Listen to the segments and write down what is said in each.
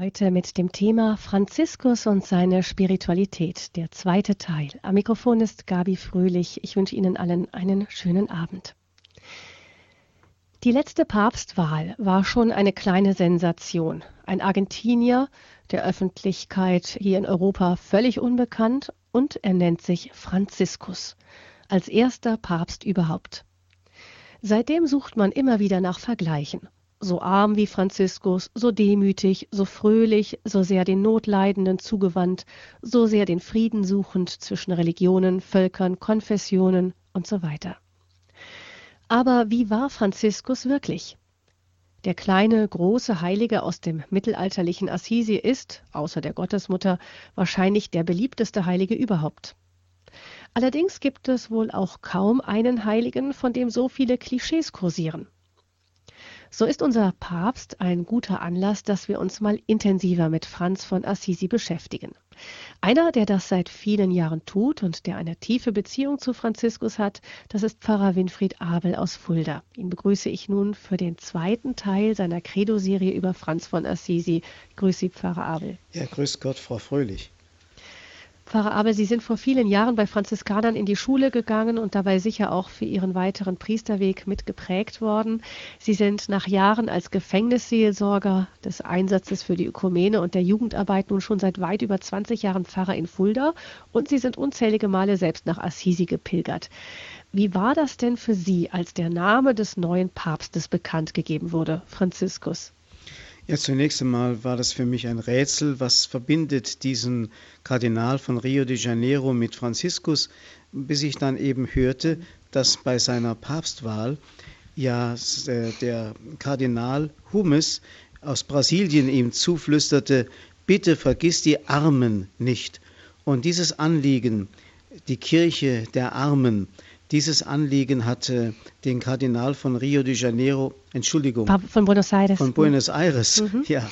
Heute mit dem Thema Franziskus und seine Spiritualität, der zweite Teil. Am Mikrofon ist Gabi Fröhlich. Ich wünsche Ihnen allen einen schönen Abend. Die letzte Papstwahl war schon eine kleine Sensation. Ein Argentinier, der Öffentlichkeit hier in Europa völlig unbekannt und er nennt sich Franziskus als erster Papst überhaupt. Seitdem sucht man immer wieder nach Vergleichen so arm wie Franziskus, so demütig, so fröhlich, so sehr den Notleidenden zugewandt, so sehr den Frieden suchend zwischen Religionen, Völkern, Konfessionen und so weiter. Aber wie war Franziskus wirklich? Der kleine, große Heilige aus dem mittelalterlichen Assisi ist, außer der Gottesmutter, wahrscheinlich der beliebteste Heilige überhaupt. Allerdings gibt es wohl auch kaum einen Heiligen, von dem so viele Klischees kursieren. So ist unser Papst ein guter Anlass, dass wir uns mal intensiver mit Franz von Assisi beschäftigen. Einer, der das seit vielen Jahren tut und der eine tiefe Beziehung zu Franziskus hat, das ist Pfarrer Winfried Abel aus Fulda. Ihn begrüße ich nun für den zweiten Teil seiner Credo-Serie über Franz von Assisi. Grüß Sie, Pfarrer Abel. Ja, grüß Gott, Frau Fröhlich. Pfarrer Abel, Sie sind vor vielen Jahren bei Franziskanern in die Schule gegangen und dabei sicher auch für Ihren weiteren Priesterweg mitgeprägt worden. Sie sind nach Jahren als Gefängnisseelsorger des Einsatzes für die Ökumene und der Jugendarbeit nun schon seit weit über 20 Jahren Pfarrer in Fulda und Sie sind unzählige Male selbst nach Assisi gepilgert. Wie war das denn für Sie, als der Name des neuen Papstes bekannt gegeben wurde, Franziskus? Ja, zunächst einmal war das für mich ein Rätsel, was verbindet diesen Kardinal von Rio de Janeiro mit Franziskus, bis ich dann eben hörte, dass bei seiner Papstwahl ja äh, der Kardinal Humes aus Brasilien ihm zuflüsterte, bitte vergiss die Armen nicht. Und dieses Anliegen, die Kirche der Armen, dieses Anliegen hatte den Kardinal von Rio de Janeiro, Entschuldigung, von Buenos Aires, von Buenos Aires, mhm. ja,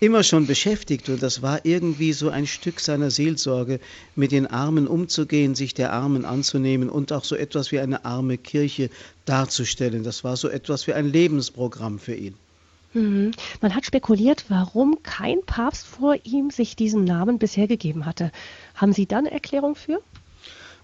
immer schon beschäftigt und das war irgendwie so ein Stück seiner Seelsorge, mit den Armen umzugehen, sich der Armen anzunehmen und auch so etwas wie eine arme Kirche darzustellen. Das war so etwas wie ein Lebensprogramm für ihn. Mhm. Man hat spekuliert, warum kein Papst vor ihm sich diesen Namen bisher gegeben hatte. Haben Sie da eine Erklärung für?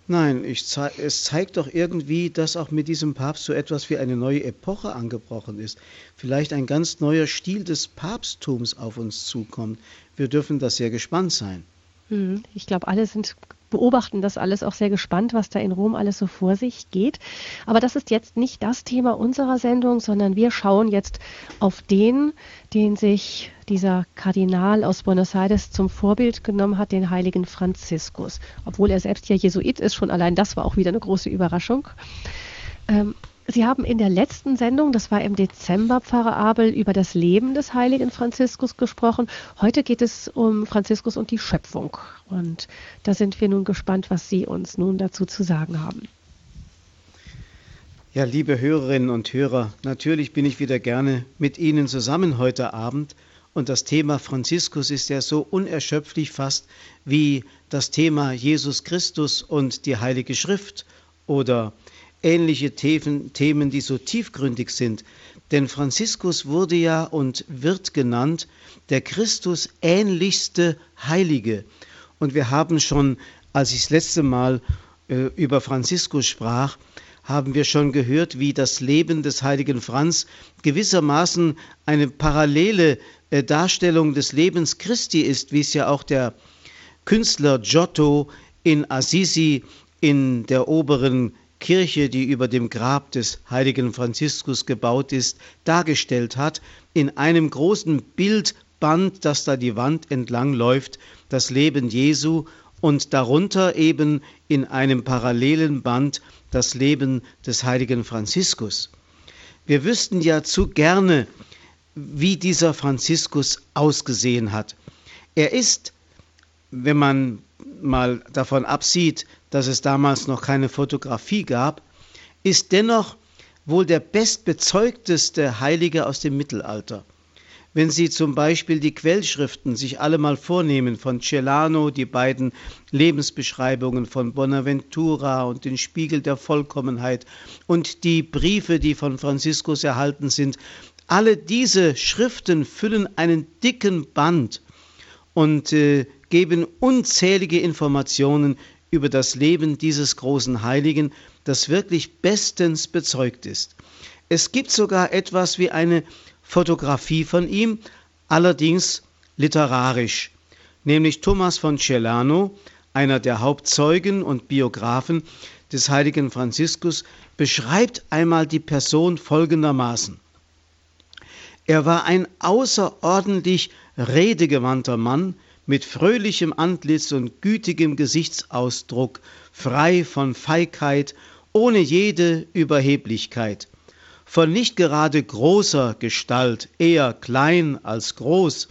Nein, zei es zeigt doch irgendwie, dass auch mit diesem Papst so etwas wie eine neue Epoche angebrochen ist. Vielleicht ein ganz neuer Stil des Papsttums auf uns zukommt. Wir dürfen da sehr gespannt sein. Hm, ich glaube, alle sind beobachten das alles auch sehr gespannt, was da in Rom alles so vor sich geht. Aber das ist jetzt nicht das Thema unserer Sendung, sondern wir schauen jetzt auf den, den sich dieser Kardinal aus Buenos Aires zum Vorbild genommen hat, den heiligen Franziskus. Obwohl er selbst ja Jesuit ist, schon allein das war auch wieder eine große Überraschung. Ähm, Sie haben in der letzten Sendung, das war im Dezember, Pfarrer Abel, über das Leben des heiligen Franziskus gesprochen. Heute geht es um Franziskus und die Schöpfung. Und da sind wir nun gespannt, was Sie uns nun dazu zu sagen haben. Ja, liebe Hörerinnen und Hörer, natürlich bin ich wieder gerne mit Ihnen zusammen heute Abend. Und das Thema Franziskus ist ja so unerschöpflich fast wie das Thema Jesus Christus und die Heilige Schrift oder ähnliche Themen, die so tiefgründig sind. Denn Franziskus wurde ja und wird genannt der Christus ähnlichste Heilige. Und wir haben schon, als ich das letzte Mal äh, über Franziskus sprach, haben wir schon gehört, wie das Leben des heiligen Franz gewissermaßen eine parallele äh, Darstellung des Lebens Christi ist, wie es ja auch der Künstler Giotto in Assisi in der oberen Kirche, die über dem Grab des heiligen Franziskus gebaut ist, dargestellt hat, in einem großen Bildband, das da die Wand entlang läuft, das Leben Jesu und darunter eben in einem parallelen Band das Leben des heiligen Franziskus. Wir wüssten ja zu gerne, wie dieser Franziskus ausgesehen hat. Er ist, wenn man mal davon absieht, dass es damals noch keine Fotografie gab, ist dennoch wohl der bestbezeugteste Heilige aus dem Mittelalter. Wenn Sie zum Beispiel die Quellschriften sich alle mal vornehmen von Celano, die beiden Lebensbeschreibungen von Bonaventura und den Spiegel der Vollkommenheit und die Briefe, die von Franziskus erhalten sind, Alle diese Schriften füllen einen dicken Band und äh, geben unzählige Informationen über das Leben dieses großen Heiligen, das wirklich bestens bezeugt ist. Es gibt sogar etwas wie eine Fotografie von ihm, allerdings literarisch, nämlich Thomas von Celano, einer der Hauptzeugen und Biografen des heiligen Franziskus, beschreibt einmal die Person folgendermaßen. Er war ein außerordentlich redegewandter Mann mit fröhlichem Antlitz und gütigem Gesichtsausdruck, frei von Feigheit, ohne jede Überheblichkeit. Von nicht gerade großer Gestalt, eher klein als groß,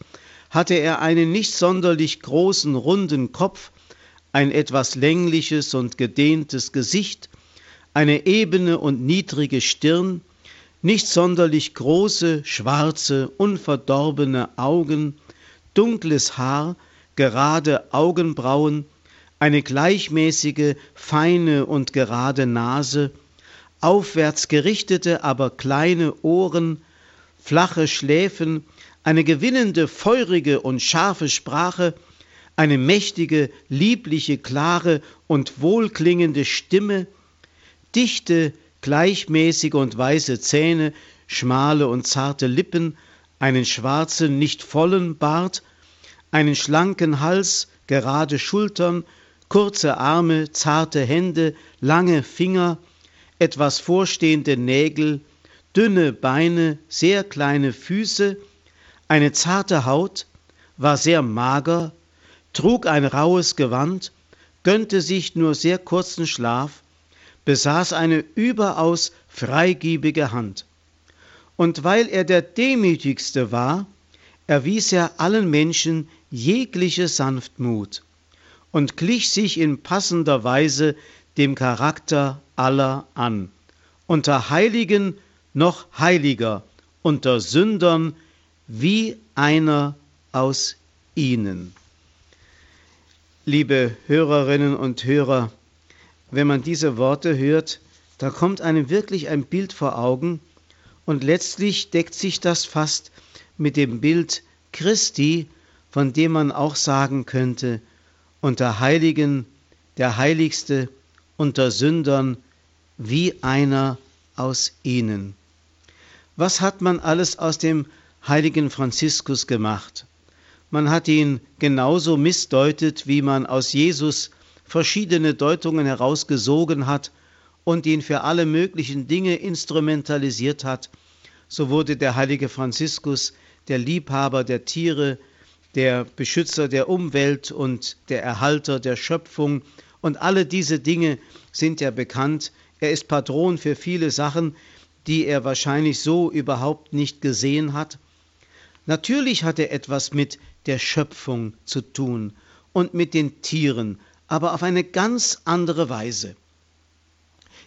hatte er einen nicht sonderlich großen runden Kopf, ein etwas längliches und gedehntes Gesicht, eine ebene und niedrige Stirn, nicht sonderlich große, schwarze, unverdorbene Augen, dunkles Haar, gerade Augenbrauen, eine gleichmäßige, feine und gerade Nase, aufwärts gerichtete, aber kleine Ohren, flache Schläfen, eine gewinnende, feurige und scharfe Sprache, eine mächtige, liebliche, klare und wohlklingende Stimme, dichte, gleichmäßige und weiße Zähne, schmale und zarte Lippen, einen schwarzen, nicht vollen Bart, einen schlanken Hals, gerade Schultern, kurze Arme, zarte Hände, lange Finger, etwas vorstehende Nägel, dünne Beine, sehr kleine Füße, eine zarte Haut, war sehr mager, trug ein rauhes Gewand, gönnte sich nur sehr kurzen Schlaf, besaß eine überaus freigiebige Hand. Und weil er der demütigste war, erwies er allen Menschen jegliche Sanftmut und glich sich in passender Weise dem Charakter aller an. Unter Heiligen noch heiliger, unter Sündern wie einer aus ihnen. Liebe Hörerinnen und Hörer, wenn man diese Worte hört, da kommt einem wirklich ein Bild vor Augen und letztlich deckt sich das fast mit dem Bild Christi, von dem man auch sagen könnte, unter Heiligen der Heiligste, unter Sündern wie einer aus ihnen. Was hat man alles aus dem heiligen Franziskus gemacht? Man hat ihn genauso missdeutet, wie man aus Jesus verschiedene Deutungen herausgesogen hat und ihn für alle möglichen Dinge instrumentalisiert hat, so wurde der heilige Franziskus der Liebhaber der Tiere, der Beschützer der Umwelt und der Erhalter der Schöpfung. Und alle diese Dinge sind ja bekannt. Er ist Patron für viele Sachen, die er wahrscheinlich so überhaupt nicht gesehen hat. Natürlich hat er etwas mit der Schöpfung zu tun und mit den Tieren, aber auf eine ganz andere Weise.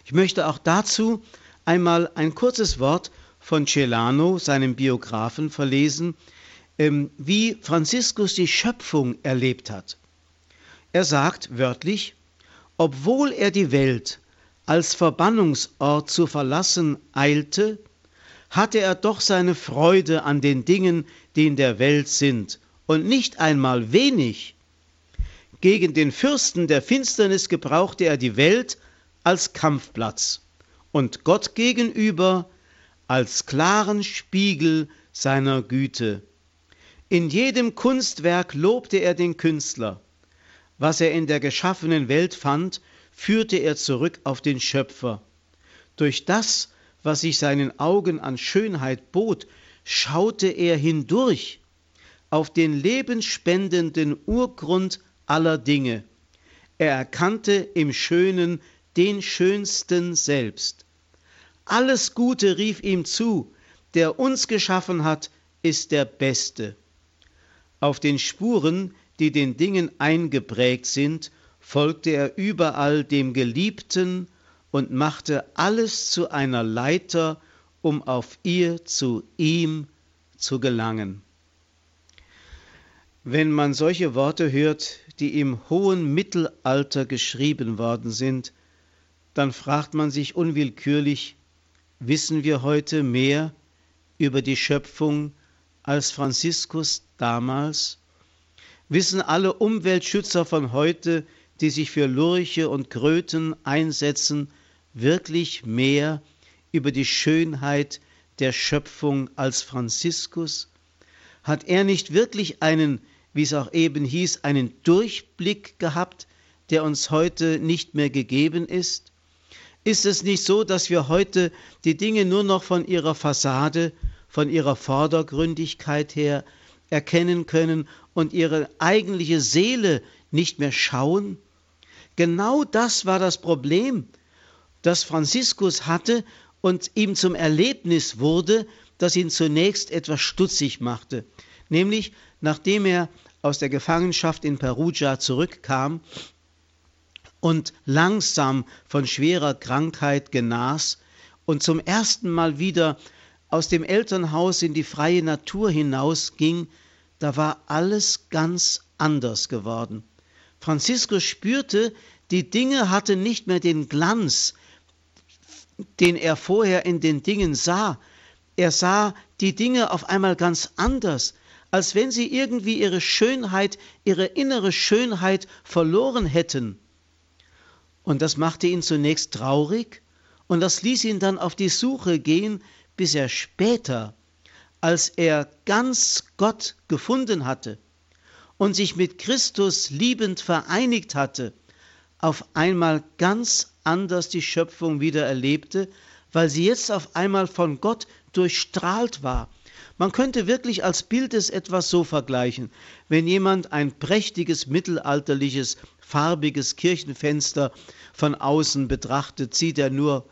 Ich möchte auch dazu einmal ein kurzes Wort von Celano, seinem Biografen, verlesen, wie Franziskus die Schöpfung erlebt hat. Er sagt wörtlich, obwohl er die Welt als Verbannungsort zu verlassen eilte, hatte er doch seine Freude an den Dingen, die in der Welt sind, und nicht einmal wenig. Gegen den Fürsten der Finsternis gebrauchte er die Welt als Kampfplatz und Gott gegenüber als klaren Spiegel seiner Güte. In jedem Kunstwerk lobte er den Künstler. Was er in der geschaffenen Welt fand, führte er zurück auf den Schöpfer. Durch das, was sich seinen Augen an Schönheit bot, schaute er hindurch auf den lebensspendenden Urgrund aller Dinge. Er erkannte im Schönen den Schönsten selbst. Alles Gute rief ihm zu, der uns geschaffen hat, ist der Beste. Auf den Spuren, die den Dingen eingeprägt sind, folgte er überall dem Geliebten und machte alles zu einer Leiter, um auf ihr zu ihm zu gelangen. Wenn man solche Worte hört, die im hohen Mittelalter geschrieben worden sind, dann fragt man sich unwillkürlich, wissen wir heute mehr über die Schöpfung als Franziskus damals? Wissen alle Umweltschützer von heute, die sich für Lurche und Kröten einsetzen, wirklich mehr über die Schönheit der Schöpfung als Franziskus? Hat er nicht wirklich einen, wie es auch eben hieß, einen Durchblick gehabt, der uns heute nicht mehr gegeben ist? Ist es nicht so, dass wir heute die Dinge nur noch von ihrer Fassade, von ihrer Vordergründigkeit her erkennen können und ihre eigentliche Seele nicht mehr schauen? Genau das war das Problem, das Franziskus hatte und ihm zum Erlebnis wurde, das ihn zunächst etwas stutzig machte. Nämlich, nachdem er aus der Gefangenschaft in Perugia zurückkam und langsam von schwerer Krankheit genas und zum ersten Mal wieder aus dem Elternhaus in die freie Natur hinausging, da war alles ganz anders geworden. Franziskus spürte, die Dinge hatten nicht mehr den Glanz, den er vorher in den Dingen sah. Er sah die Dinge auf einmal ganz anders, als wenn sie irgendwie ihre Schönheit, ihre innere Schönheit verloren hätten. Und das machte ihn zunächst traurig, und das ließ ihn dann auf die Suche gehen, bis er später, als er ganz Gott gefunden hatte und sich mit Christus liebend vereinigt hatte, auf einmal ganz anders die Schöpfung wieder erlebte, weil sie jetzt auf einmal von Gott durchstrahlt war. Man könnte wirklich als Bild es etwas so vergleichen. Wenn jemand ein prächtiges mittelalterliches farbiges Kirchenfenster von außen betrachtet, sieht er nur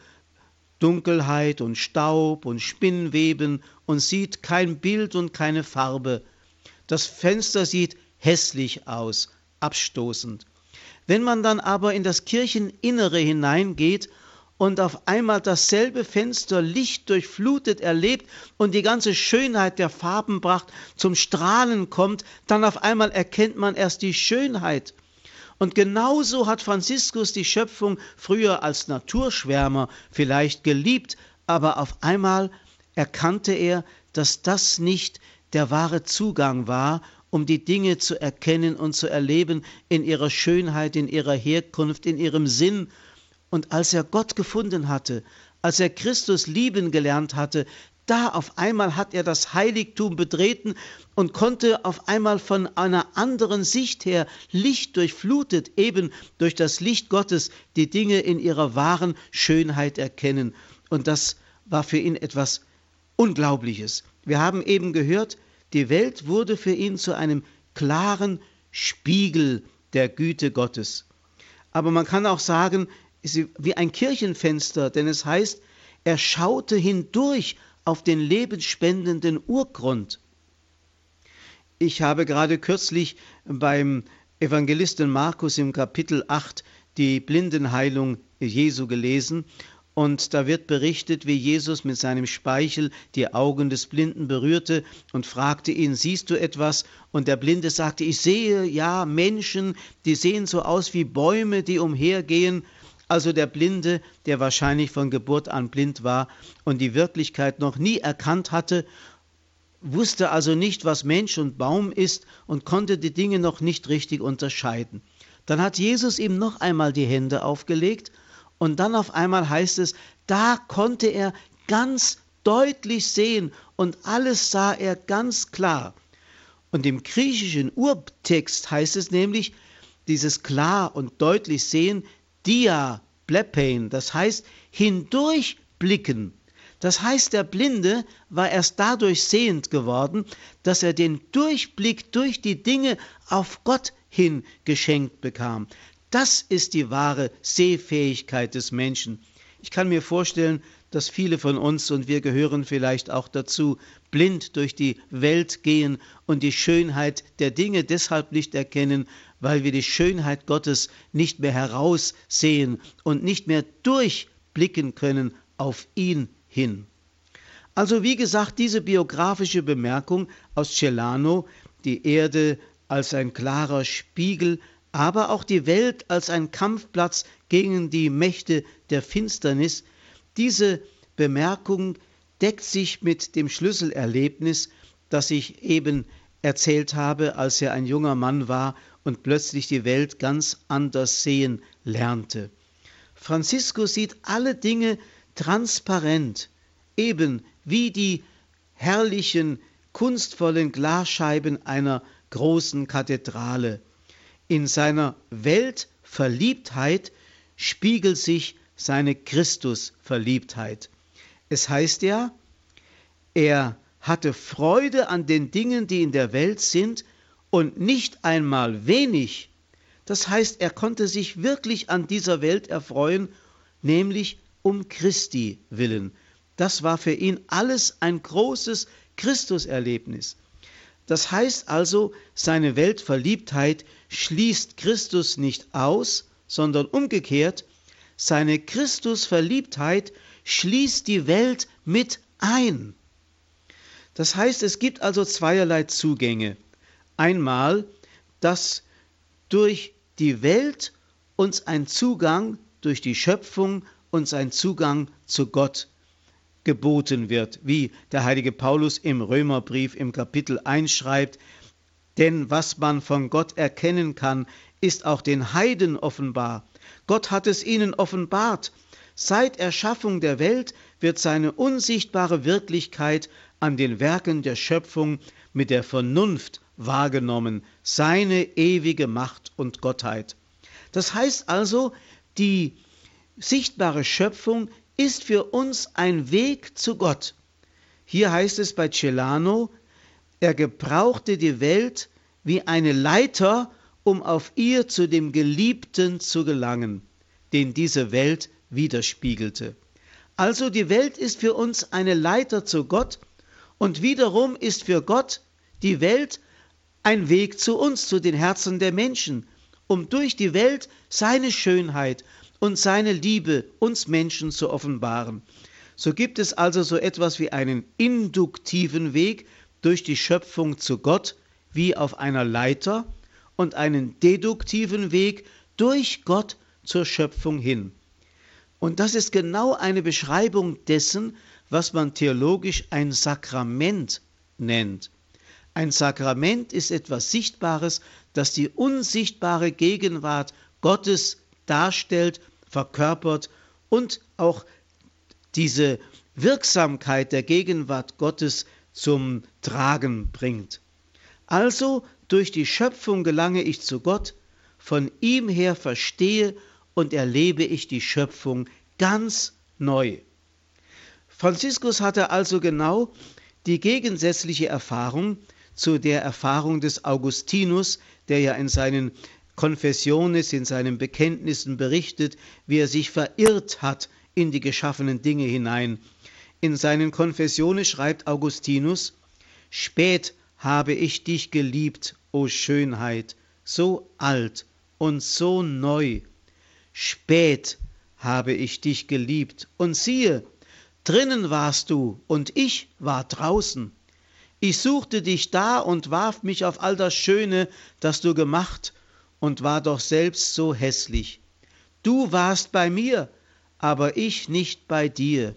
Dunkelheit und Staub und Spinnweben und sieht kein Bild und keine Farbe. Das Fenster sieht hässlich aus, abstoßend. Wenn man dann aber in das Kircheninnere hineingeht und auf einmal dasselbe Fenster Licht durchflutet erlebt und die ganze Schönheit der Farbenpracht zum Strahlen kommt, dann auf einmal erkennt man erst die Schönheit. Und genauso hat Franziskus die Schöpfung früher als Naturschwärmer vielleicht geliebt, aber auf einmal erkannte er, dass das nicht der wahre Zugang war um die Dinge zu erkennen und zu erleben in ihrer Schönheit, in ihrer Herkunft, in ihrem Sinn. Und als er Gott gefunden hatte, als er Christus lieben gelernt hatte, da auf einmal hat er das Heiligtum betreten und konnte auf einmal von einer anderen Sicht her, Licht durchflutet, eben durch das Licht Gottes, die Dinge in ihrer wahren Schönheit erkennen. Und das war für ihn etwas Unglaubliches. Wir haben eben gehört, die Welt wurde für ihn zu einem klaren Spiegel der Güte Gottes. Aber man kann auch sagen, wie ein Kirchenfenster, denn es heißt, er schaute hindurch auf den lebensspendenden Urgrund. Ich habe gerade kürzlich beim Evangelisten Markus im Kapitel 8 die Blindenheilung Jesu gelesen und da wird berichtet, wie Jesus mit seinem Speichel die Augen des Blinden berührte und fragte ihn, siehst du etwas? Und der Blinde sagte, ich sehe ja Menschen, die sehen so aus wie Bäume, die umhergehen. Also der Blinde, der wahrscheinlich von Geburt an blind war und die Wirklichkeit noch nie erkannt hatte, wusste also nicht, was Mensch und Baum ist und konnte die Dinge noch nicht richtig unterscheiden. Dann hat Jesus ihm noch einmal die Hände aufgelegt und dann auf einmal heißt es, da konnte er ganz deutlich sehen und alles sah er ganz klar. Und im griechischen Urtext heißt es nämlich, dieses klar und deutlich sehen, dia blepein, das heißt hindurchblicken. Das heißt, der Blinde war erst dadurch sehend geworden, dass er den Durchblick durch die Dinge auf Gott hin geschenkt bekam. Das ist die wahre Sehfähigkeit des Menschen. Ich kann mir vorstellen, dass viele von uns, und wir gehören vielleicht auch dazu, blind durch die Welt gehen und die Schönheit der Dinge deshalb nicht erkennen, weil wir die Schönheit Gottes nicht mehr heraussehen und nicht mehr durchblicken können auf ihn hin. Also wie gesagt, diese biografische Bemerkung aus Celano, die Erde als ein klarer Spiegel aber auch die Welt als ein Kampfplatz gegen die Mächte der Finsternis, diese Bemerkung, deckt sich mit dem Schlüsselerlebnis, das ich eben erzählt habe, als er ein junger Mann war und plötzlich die Welt ganz anders sehen lernte. Franziskus sieht alle Dinge transparent, eben wie die herrlichen, kunstvollen Glasscheiben einer großen Kathedrale. In seiner Weltverliebtheit spiegelt sich seine Christusverliebtheit. Es heißt ja, er hatte Freude an den Dingen, die in der Welt sind, und nicht einmal wenig. Das heißt, er konnte sich wirklich an dieser Welt erfreuen, nämlich um Christi willen. Das war für ihn alles ein großes Christuserlebnis. Das heißt also, seine Weltverliebtheit schließt Christus nicht aus, sondern umgekehrt, seine Christusverliebtheit schließt die Welt mit ein. Das heißt, es gibt also zweierlei Zugänge. Einmal, dass durch die Welt uns ein Zugang, durch die Schöpfung uns ein Zugang zu Gott geboten wird, wie der heilige Paulus im Römerbrief im Kapitel 1 schreibt, denn was man von Gott erkennen kann, ist auch den Heiden offenbar. Gott hat es ihnen offenbart. Seit Erschaffung der Welt wird seine unsichtbare Wirklichkeit an den Werken der Schöpfung mit der Vernunft wahrgenommen, seine ewige Macht und Gottheit. Das heißt also, die sichtbare Schöpfung ist für uns ein Weg zu Gott. Hier heißt es bei Celano, er gebrauchte die Welt wie eine Leiter, um auf ihr zu dem Geliebten zu gelangen, den diese Welt widerspiegelte. Also die Welt ist für uns eine Leiter zu Gott und wiederum ist für Gott die Welt ein Weg zu uns, zu den Herzen der Menschen, um durch die Welt seine Schönheit und seine Liebe uns Menschen zu offenbaren. So gibt es also so etwas wie einen induktiven Weg durch die Schöpfung zu Gott, wie auf einer Leiter, und einen deduktiven Weg durch Gott zur Schöpfung hin. Und das ist genau eine Beschreibung dessen, was man theologisch ein Sakrament nennt. Ein Sakrament ist etwas Sichtbares, das die unsichtbare Gegenwart Gottes darstellt, verkörpert und auch diese Wirksamkeit der Gegenwart Gottes zum Tragen bringt. Also durch die Schöpfung gelange ich zu Gott, von ihm her verstehe und erlebe ich die Schöpfung ganz neu. Franziskus hatte also genau die gegensätzliche Erfahrung zu der Erfahrung des Augustinus, der ja in seinen Konfessiones, in seinen Bekenntnissen berichtet, wie er sich verirrt hat in die geschaffenen Dinge hinein. In seinen Konfessionen schreibt Augustinus, Spät habe ich dich geliebt, o Schönheit, so alt und so neu. Spät habe ich dich geliebt, und siehe, drinnen warst du, und ich war draußen. Ich suchte dich da und warf mich auf all das Schöne, das du gemacht, und war doch selbst so hässlich. Du warst bei mir, aber ich nicht bei dir.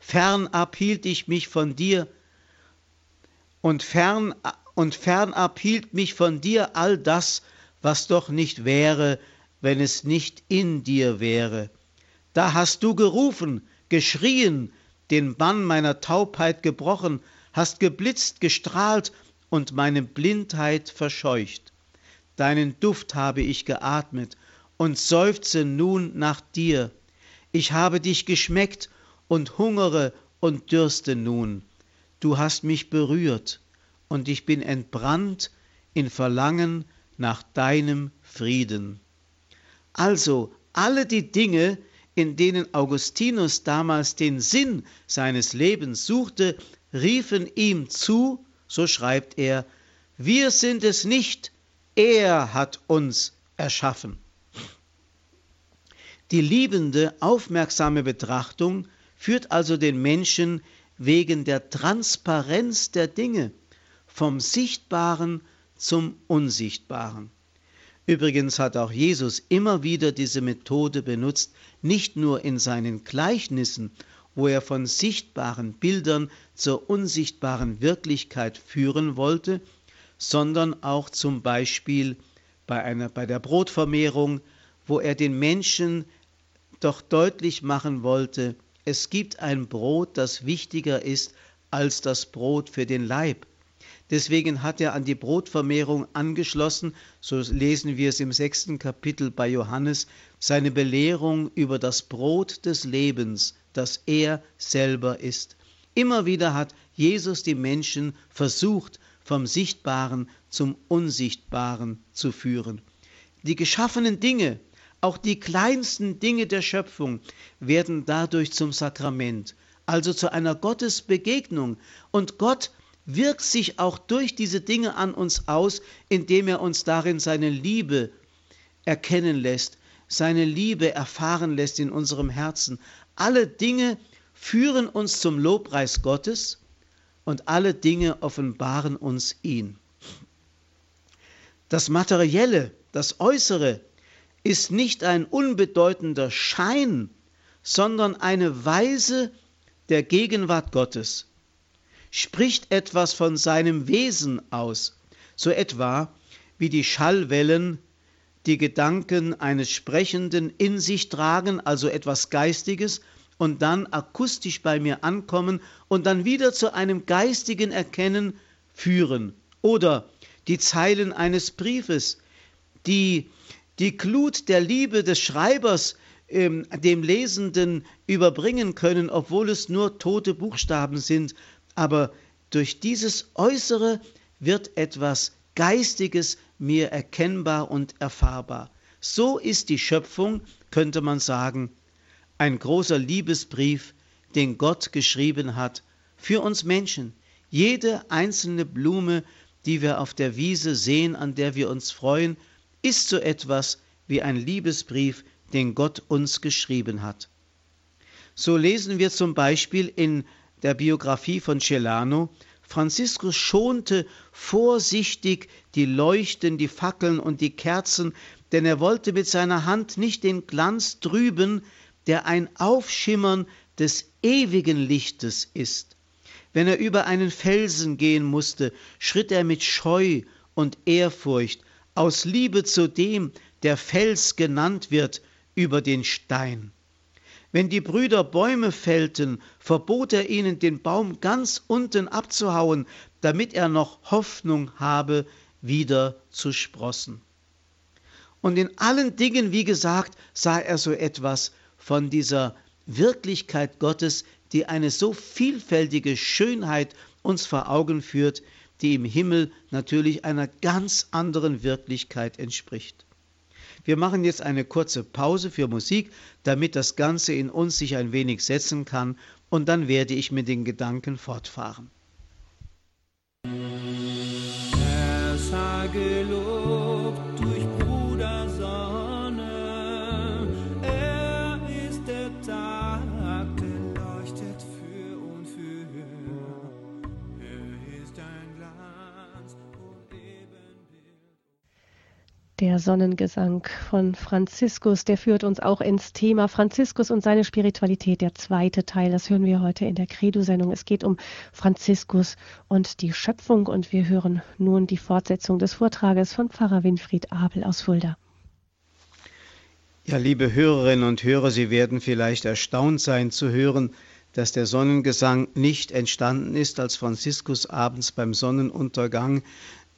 Fernab hielt ich mich von dir, und fern und fernab hielt mich von dir all das, was doch nicht wäre, wenn es nicht in dir wäre. Da hast du gerufen, geschrien, den Bann meiner Taubheit gebrochen, hast geblitzt, gestrahlt und meine Blindheit verscheucht. Deinen Duft habe ich geatmet und seufze nun nach dir. Ich habe dich geschmeckt und hungere und dürste nun. Du hast mich berührt und ich bin entbrannt in Verlangen nach deinem Frieden. Also alle die Dinge, in denen Augustinus damals den Sinn seines Lebens suchte, riefen ihm zu, so schreibt er, wir sind es nicht, er hat uns erschaffen. Die liebende, aufmerksame Betrachtung führt also den Menschen wegen der Transparenz der Dinge vom Sichtbaren zum Unsichtbaren. Übrigens hat auch Jesus immer wieder diese Methode benutzt, nicht nur in seinen Gleichnissen wo er von sichtbaren Bildern zur unsichtbaren Wirklichkeit führen wollte, sondern auch zum Beispiel bei, einer, bei der Brotvermehrung, wo er den Menschen doch deutlich machen wollte, es gibt ein Brot, das wichtiger ist als das Brot für den Leib. Deswegen hat er an die Brotvermehrung angeschlossen, so lesen wir es im sechsten Kapitel bei Johannes, seine Belehrung über das Brot des Lebens, das er selber ist. Immer wieder hat Jesus die Menschen versucht, vom Sichtbaren zum Unsichtbaren zu führen. Die geschaffenen Dinge, auch die kleinsten Dinge der Schöpfung, werden dadurch zum Sakrament, also zu einer Gottesbegegnung. Und Gott wirkt sich auch durch diese Dinge an uns aus, indem er uns darin seine Liebe erkennen lässt, seine Liebe erfahren lässt in unserem Herzen. Alle Dinge führen uns zum Lobpreis Gottes und alle Dinge offenbaren uns ihn. Das Materielle, das Äußere ist nicht ein unbedeutender Schein, sondern eine Weise der Gegenwart Gottes, spricht etwas von seinem Wesen aus, so etwa wie die Schallwellen die Gedanken eines Sprechenden in sich tragen, also etwas Geistiges, und dann akustisch bei mir ankommen und dann wieder zu einem geistigen Erkennen führen. Oder die Zeilen eines Briefes, die die Glut der Liebe des Schreibers ähm, dem Lesenden überbringen können, obwohl es nur tote Buchstaben sind. Aber durch dieses Äußere wird etwas Geistiges mir erkennbar und erfahrbar. So ist die Schöpfung, könnte man sagen, ein großer Liebesbrief, den Gott geschrieben hat für uns Menschen. Jede einzelne Blume, die wir auf der Wiese sehen, an der wir uns freuen, ist so etwas wie ein Liebesbrief, den Gott uns geschrieben hat. So lesen wir zum Beispiel in der Biografie von Celano, Franziskus schonte vorsichtig die Leuchten, die Fackeln und die Kerzen, denn er wollte mit seiner Hand nicht den Glanz trüben, der ein Aufschimmern des ewigen Lichtes ist. Wenn er über einen Felsen gehen musste, schritt er mit Scheu und Ehrfurcht, aus Liebe zu dem, der Fels genannt wird, über den Stein. Wenn die Brüder Bäume fällten, verbot er ihnen, den Baum ganz unten abzuhauen, damit er noch Hoffnung habe, wieder zu sprossen. Und in allen Dingen, wie gesagt, sah er so etwas von dieser Wirklichkeit Gottes, die eine so vielfältige Schönheit uns vor Augen führt, die im Himmel natürlich einer ganz anderen Wirklichkeit entspricht. Wir machen jetzt eine kurze Pause für Musik, damit das Ganze in uns sich ein wenig setzen kann, und dann werde ich mit den Gedanken fortfahren. Er sei gelobt Der Sonnengesang von Franziskus, der führt uns auch ins Thema Franziskus und seine Spiritualität. Der zweite Teil, das hören wir heute in der Credo-Sendung. Es geht um Franziskus und die Schöpfung und wir hören nun die Fortsetzung des Vortrages von Pfarrer Winfried Abel aus Fulda. Ja, liebe Hörerinnen und Hörer, Sie werden vielleicht erstaunt sein zu hören, dass der Sonnengesang nicht entstanden ist, als Franziskus abends beim Sonnenuntergang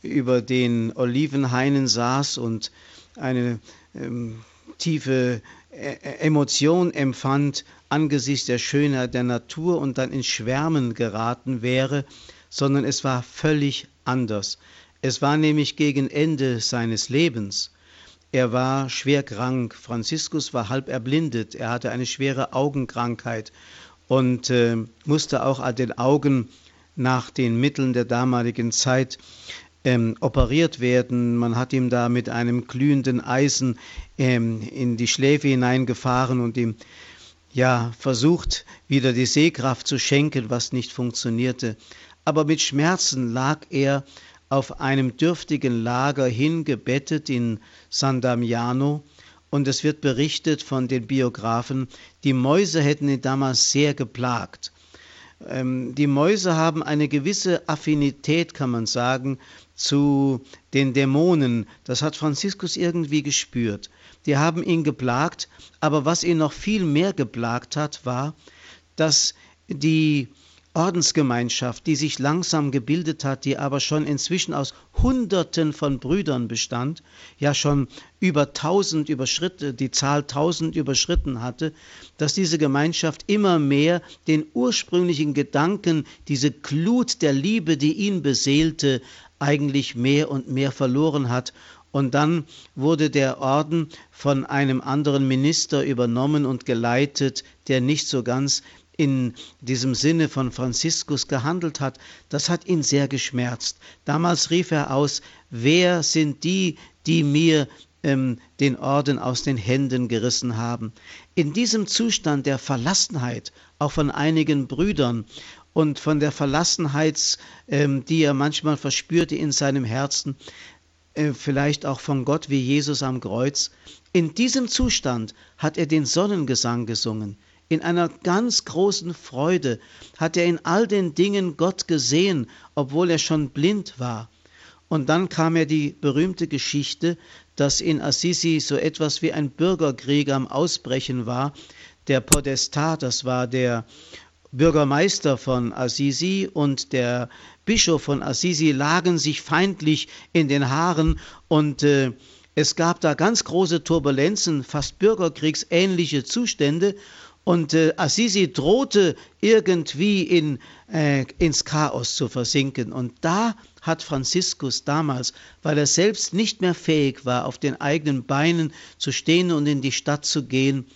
über den Olivenhainen saß und eine ähm, tiefe äh, Emotion empfand angesichts der Schönheit der Natur und dann in Schwärmen geraten wäre, sondern es war völlig anders. Es war nämlich gegen Ende seines Lebens. Er war schwer krank. Franziskus war halb erblindet. Er hatte eine schwere Augenkrankheit und äh, musste auch an den Augen nach den Mitteln der damaligen Zeit ähm, operiert werden. Man hat ihm da mit einem glühenden Eisen ähm, in die Schläfe hineingefahren und ihm ja versucht, wieder die Sehkraft zu schenken, was nicht funktionierte. Aber mit Schmerzen lag er auf einem dürftigen Lager hingebettet in San Damiano und es wird berichtet von den Biografen, die Mäuse hätten ihn damals sehr geplagt. Ähm, die Mäuse haben eine gewisse Affinität, kann man sagen, zu den Dämonen. Das hat Franziskus irgendwie gespürt. Die haben ihn geplagt, aber was ihn noch viel mehr geplagt hat, war, dass die Ordensgemeinschaft, die sich langsam gebildet hat, die aber schon inzwischen aus Hunderten von Brüdern bestand, ja schon über tausend überschritten, die Zahl tausend überschritten hatte, dass diese Gemeinschaft immer mehr den ursprünglichen Gedanken, diese Glut der Liebe, die ihn beseelte, eigentlich mehr und mehr verloren hat und dann wurde der Orden von einem anderen Minister übernommen und geleitet, der nicht so ganz in diesem Sinne von Franziskus gehandelt hat, das hat ihn sehr geschmerzt. Damals rief er aus, wer sind die, die mir ähm, den Orden aus den Händen gerissen haben. In diesem Zustand der Verlassenheit, auch von einigen Brüdern und von der Verlassenheit, ähm, die er manchmal verspürte in seinem Herzen, äh, vielleicht auch von Gott wie Jesus am Kreuz, in diesem Zustand hat er den Sonnengesang gesungen. In einer ganz großen Freude hat er in all den Dingen Gott gesehen, obwohl er schon blind war. Und dann kam er die berühmte Geschichte, dass in Assisi so etwas wie ein Bürgerkrieg am Ausbrechen war. Der Podestat, das war der Bürgermeister von Assisi und der Bischof von Assisi lagen sich feindlich in den Haaren und äh, es gab da ganz große Turbulenzen, fast bürgerkriegsähnliche Zustände und äh, Assisi drohte irgendwie in, äh, ins Chaos zu versinken. Und da hat Franziskus damals, weil er selbst nicht mehr fähig war, auf den eigenen Beinen zu stehen und in die Stadt zu gehen,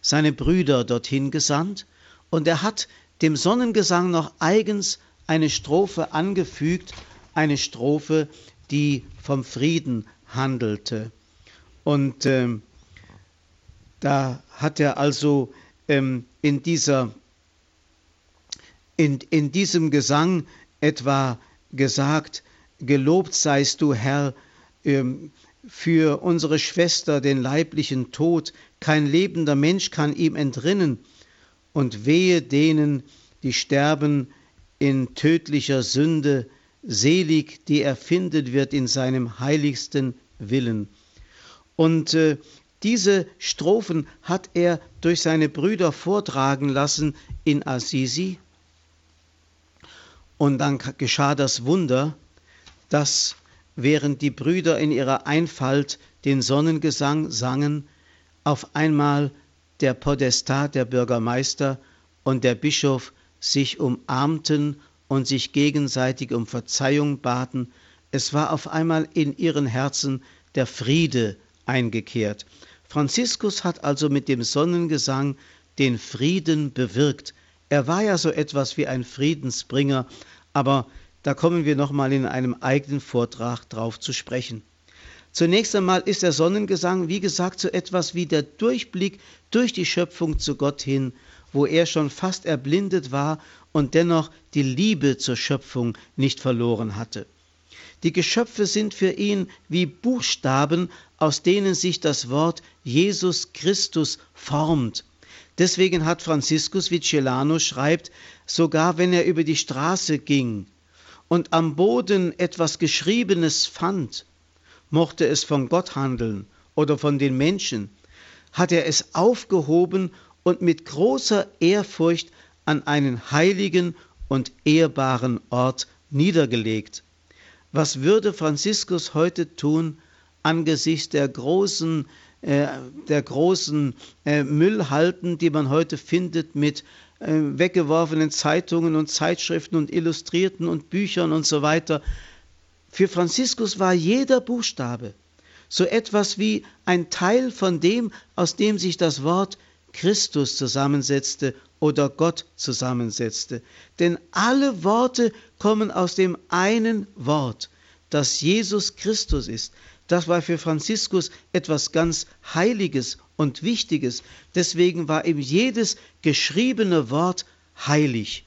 seine Brüder dorthin gesandt. Und er hat dem Sonnengesang noch eigens eine Strophe angefügt, eine Strophe, die vom Frieden handelte. Und äh, da hat er also ähm, in, dieser, in, in diesem Gesang etwa gesagt, gelobt seist du Herr ähm, für unsere Schwester den leiblichen Tod, kein lebender Mensch kann ihm entrinnen, und wehe denen, die sterben in tödlicher Sünde, selig, die erfindet wird in seinem heiligsten Willen. Und äh, diese Strophen hat er durch seine Brüder vortragen lassen in Assisi. Und dann geschah das Wunder, dass während die Brüder in ihrer Einfalt den Sonnengesang sangen, auf einmal der Podestat, der Bürgermeister und der Bischof sich umarmten und sich gegenseitig um Verzeihung baten. Es war auf einmal in ihren Herzen der Friede eingekehrt. Franziskus hat also mit dem Sonnengesang den Frieden bewirkt. Er war ja so etwas wie ein Friedensbringer, aber da kommen wir nochmal in einem eigenen Vortrag drauf zu sprechen. Zunächst einmal ist der Sonnengesang, wie gesagt, so etwas wie der Durchblick durch die Schöpfung zu Gott hin, wo er schon fast erblindet war und dennoch die Liebe zur Schöpfung nicht verloren hatte. Die Geschöpfe sind für ihn wie Buchstaben, aus denen sich das Wort Jesus Christus formt. Deswegen hat Franziskus, wie Celano schreibt, sogar wenn er über die Straße ging und am Boden etwas Geschriebenes fand, mochte es von Gott handeln oder von den Menschen, hat er es aufgehoben und mit großer Ehrfurcht an einen heiligen und ehrbaren Ort niedergelegt. Was würde Franziskus heute tun angesichts der großen, äh, der großen äh, Müllhalten, die man heute findet mit äh, weggeworfenen Zeitungen und Zeitschriften und Illustrierten und Büchern und so weiter? Für Franziskus war jeder Buchstabe so etwas wie ein Teil von dem, aus dem sich das Wort Christus zusammensetzte oder Gott zusammensetzte. Denn alle Worte kommen aus dem einen Wort, das Jesus Christus ist. Das war für Franziskus etwas ganz Heiliges und Wichtiges. Deswegen war ihm jedes geschriebene Wort heilig.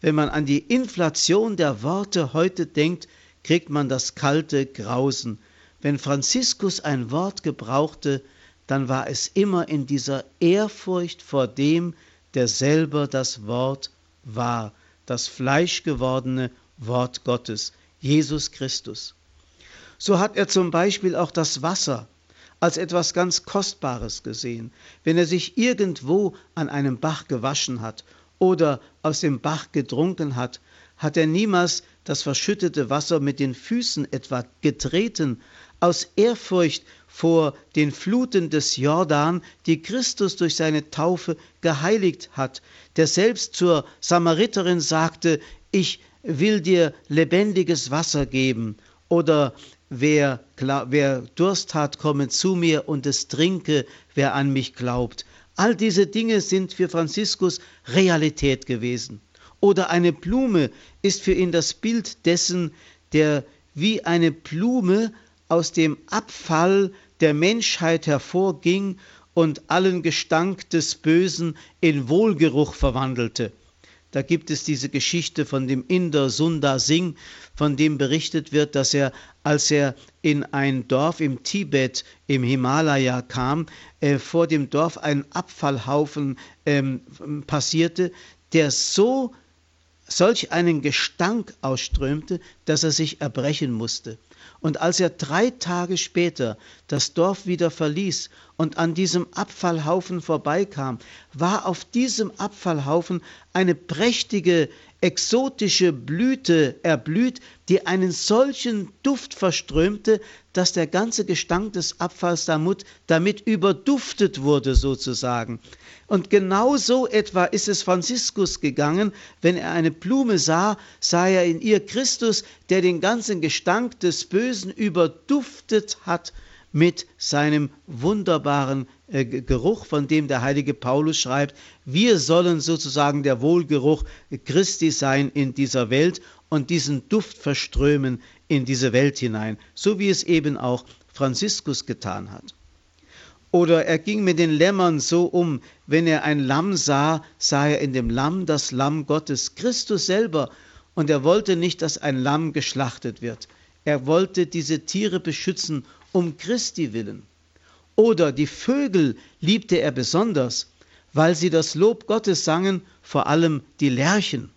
Wenn man an die Inflation der Worte heute denkt, kriegt man das kalte Grausen. Wenn Franziskus ein Wort gebrauchte, dann war es immer in dieser Ehrfurcht vor dem, der selber das Wort war, das fleischgewordene Wort Gottes, Jesus Christus. So hat er zum Beispiel auch das Wasser als etwas ganz Kostbares gesehen. Wenn er sich irgendwo an einem Bach gewaschen hat oder aus dem Bach getrunken hat, hat er niemals das verschüttete Wasser mit den Füßen etwa getreten, aus Ehrfurcht vor den Fluten des Jordan, die Christus durch seine Taufe geheiligt hat, der selbst zur Samariterin sagte, ich will dir lebendiges Wasser geben, oder wer, wer Durst hat, komme zu mir und es trinke, wer an mich glaubt. All diese Dinge sind für Franziskus Realität gewesen. Oder eine Blume ist für ihn das Bild dessen, der wie eine Blume aus dem Abfall der Menschheit hervorging und allen Gestank des Bösen in Wohlgeruch verwandelte. Da gibt es diese Geschichte von dem Inder Sundar Singh, von dem berichtet wird, dass er, als er in ein Dorf im Tibet, im Himalaya kam, äh, vor dem Dorf einen Abfallhaufen ähm, passierte, der so solch einen Gestank ausströmte, dass er sich erbrechen musste. Und als er drei Tage später das Dorf wieder verließ und an diesem Abfallhaufen vorbeikam, war auf diesem Abfallhaufen eine prächtige, exotische Blüte erblüht, die einen solchen Duft verströmte, dass der ganze Gestank des Abfalls damit, damit überduftet wurde sozusagen. Und genau so etwa ist es Franziskus gegangen, wenn er eine Blume sah, sah er in ihr Christus, der den ganzen Gestank des Bösen überduftet hat mit seinem wunderbaren äh, Geruch, von dem der heilige Paulus schreibt, wir sollen sozusagen der Wohlgeruch Christi sein in dieser Welt und diesen Duft verströmen in diese Welt hinein, so wie es eben auch Franziskus getan hat. Oder er ging mit den Lämmern so um, wenn er ein Lamm sah, sah er in dem Lamm das Lamm Gottes, Christus selber, und er wollte nicht, dass ein Lamm geschlachtet wird. Er wollte diese Tiere beschützen um Christi willen. Oder die Vögel liebte er besonders, weil sie das Lob Gottes sangen, vor allem die Lerchen.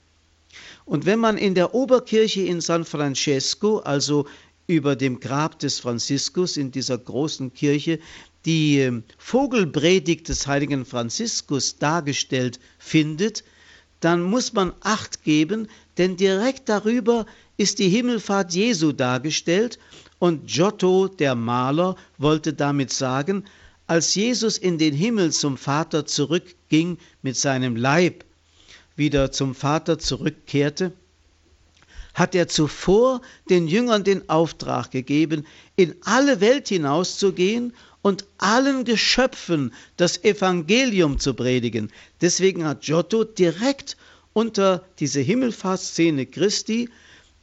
Und wenn man in der Oberkirche in San Francesco, also über dem Grab des Franziskus in dieser großen Kirche, die ähm, Vogelpredigt des heiligen Franziskus dargestellt findet, dann muss man Acht geben, denn direkt darüber ist die Himmelfahrt Jesu dargestellt und Giotto, der Maler, wollte damit sagen, als Jesus in den Himmel zum Vater zurückging mit seinem Leib, wieder zum Vater zurückkehrte, hat er zuvor den Jüngern den Auftrag gegeben, in alle Welt hinauszugehen und allen Geschöpfen das Evangelium zu predigen. Deswegen hat Giotto direkt unter diese Himmelfahrtsszene Christi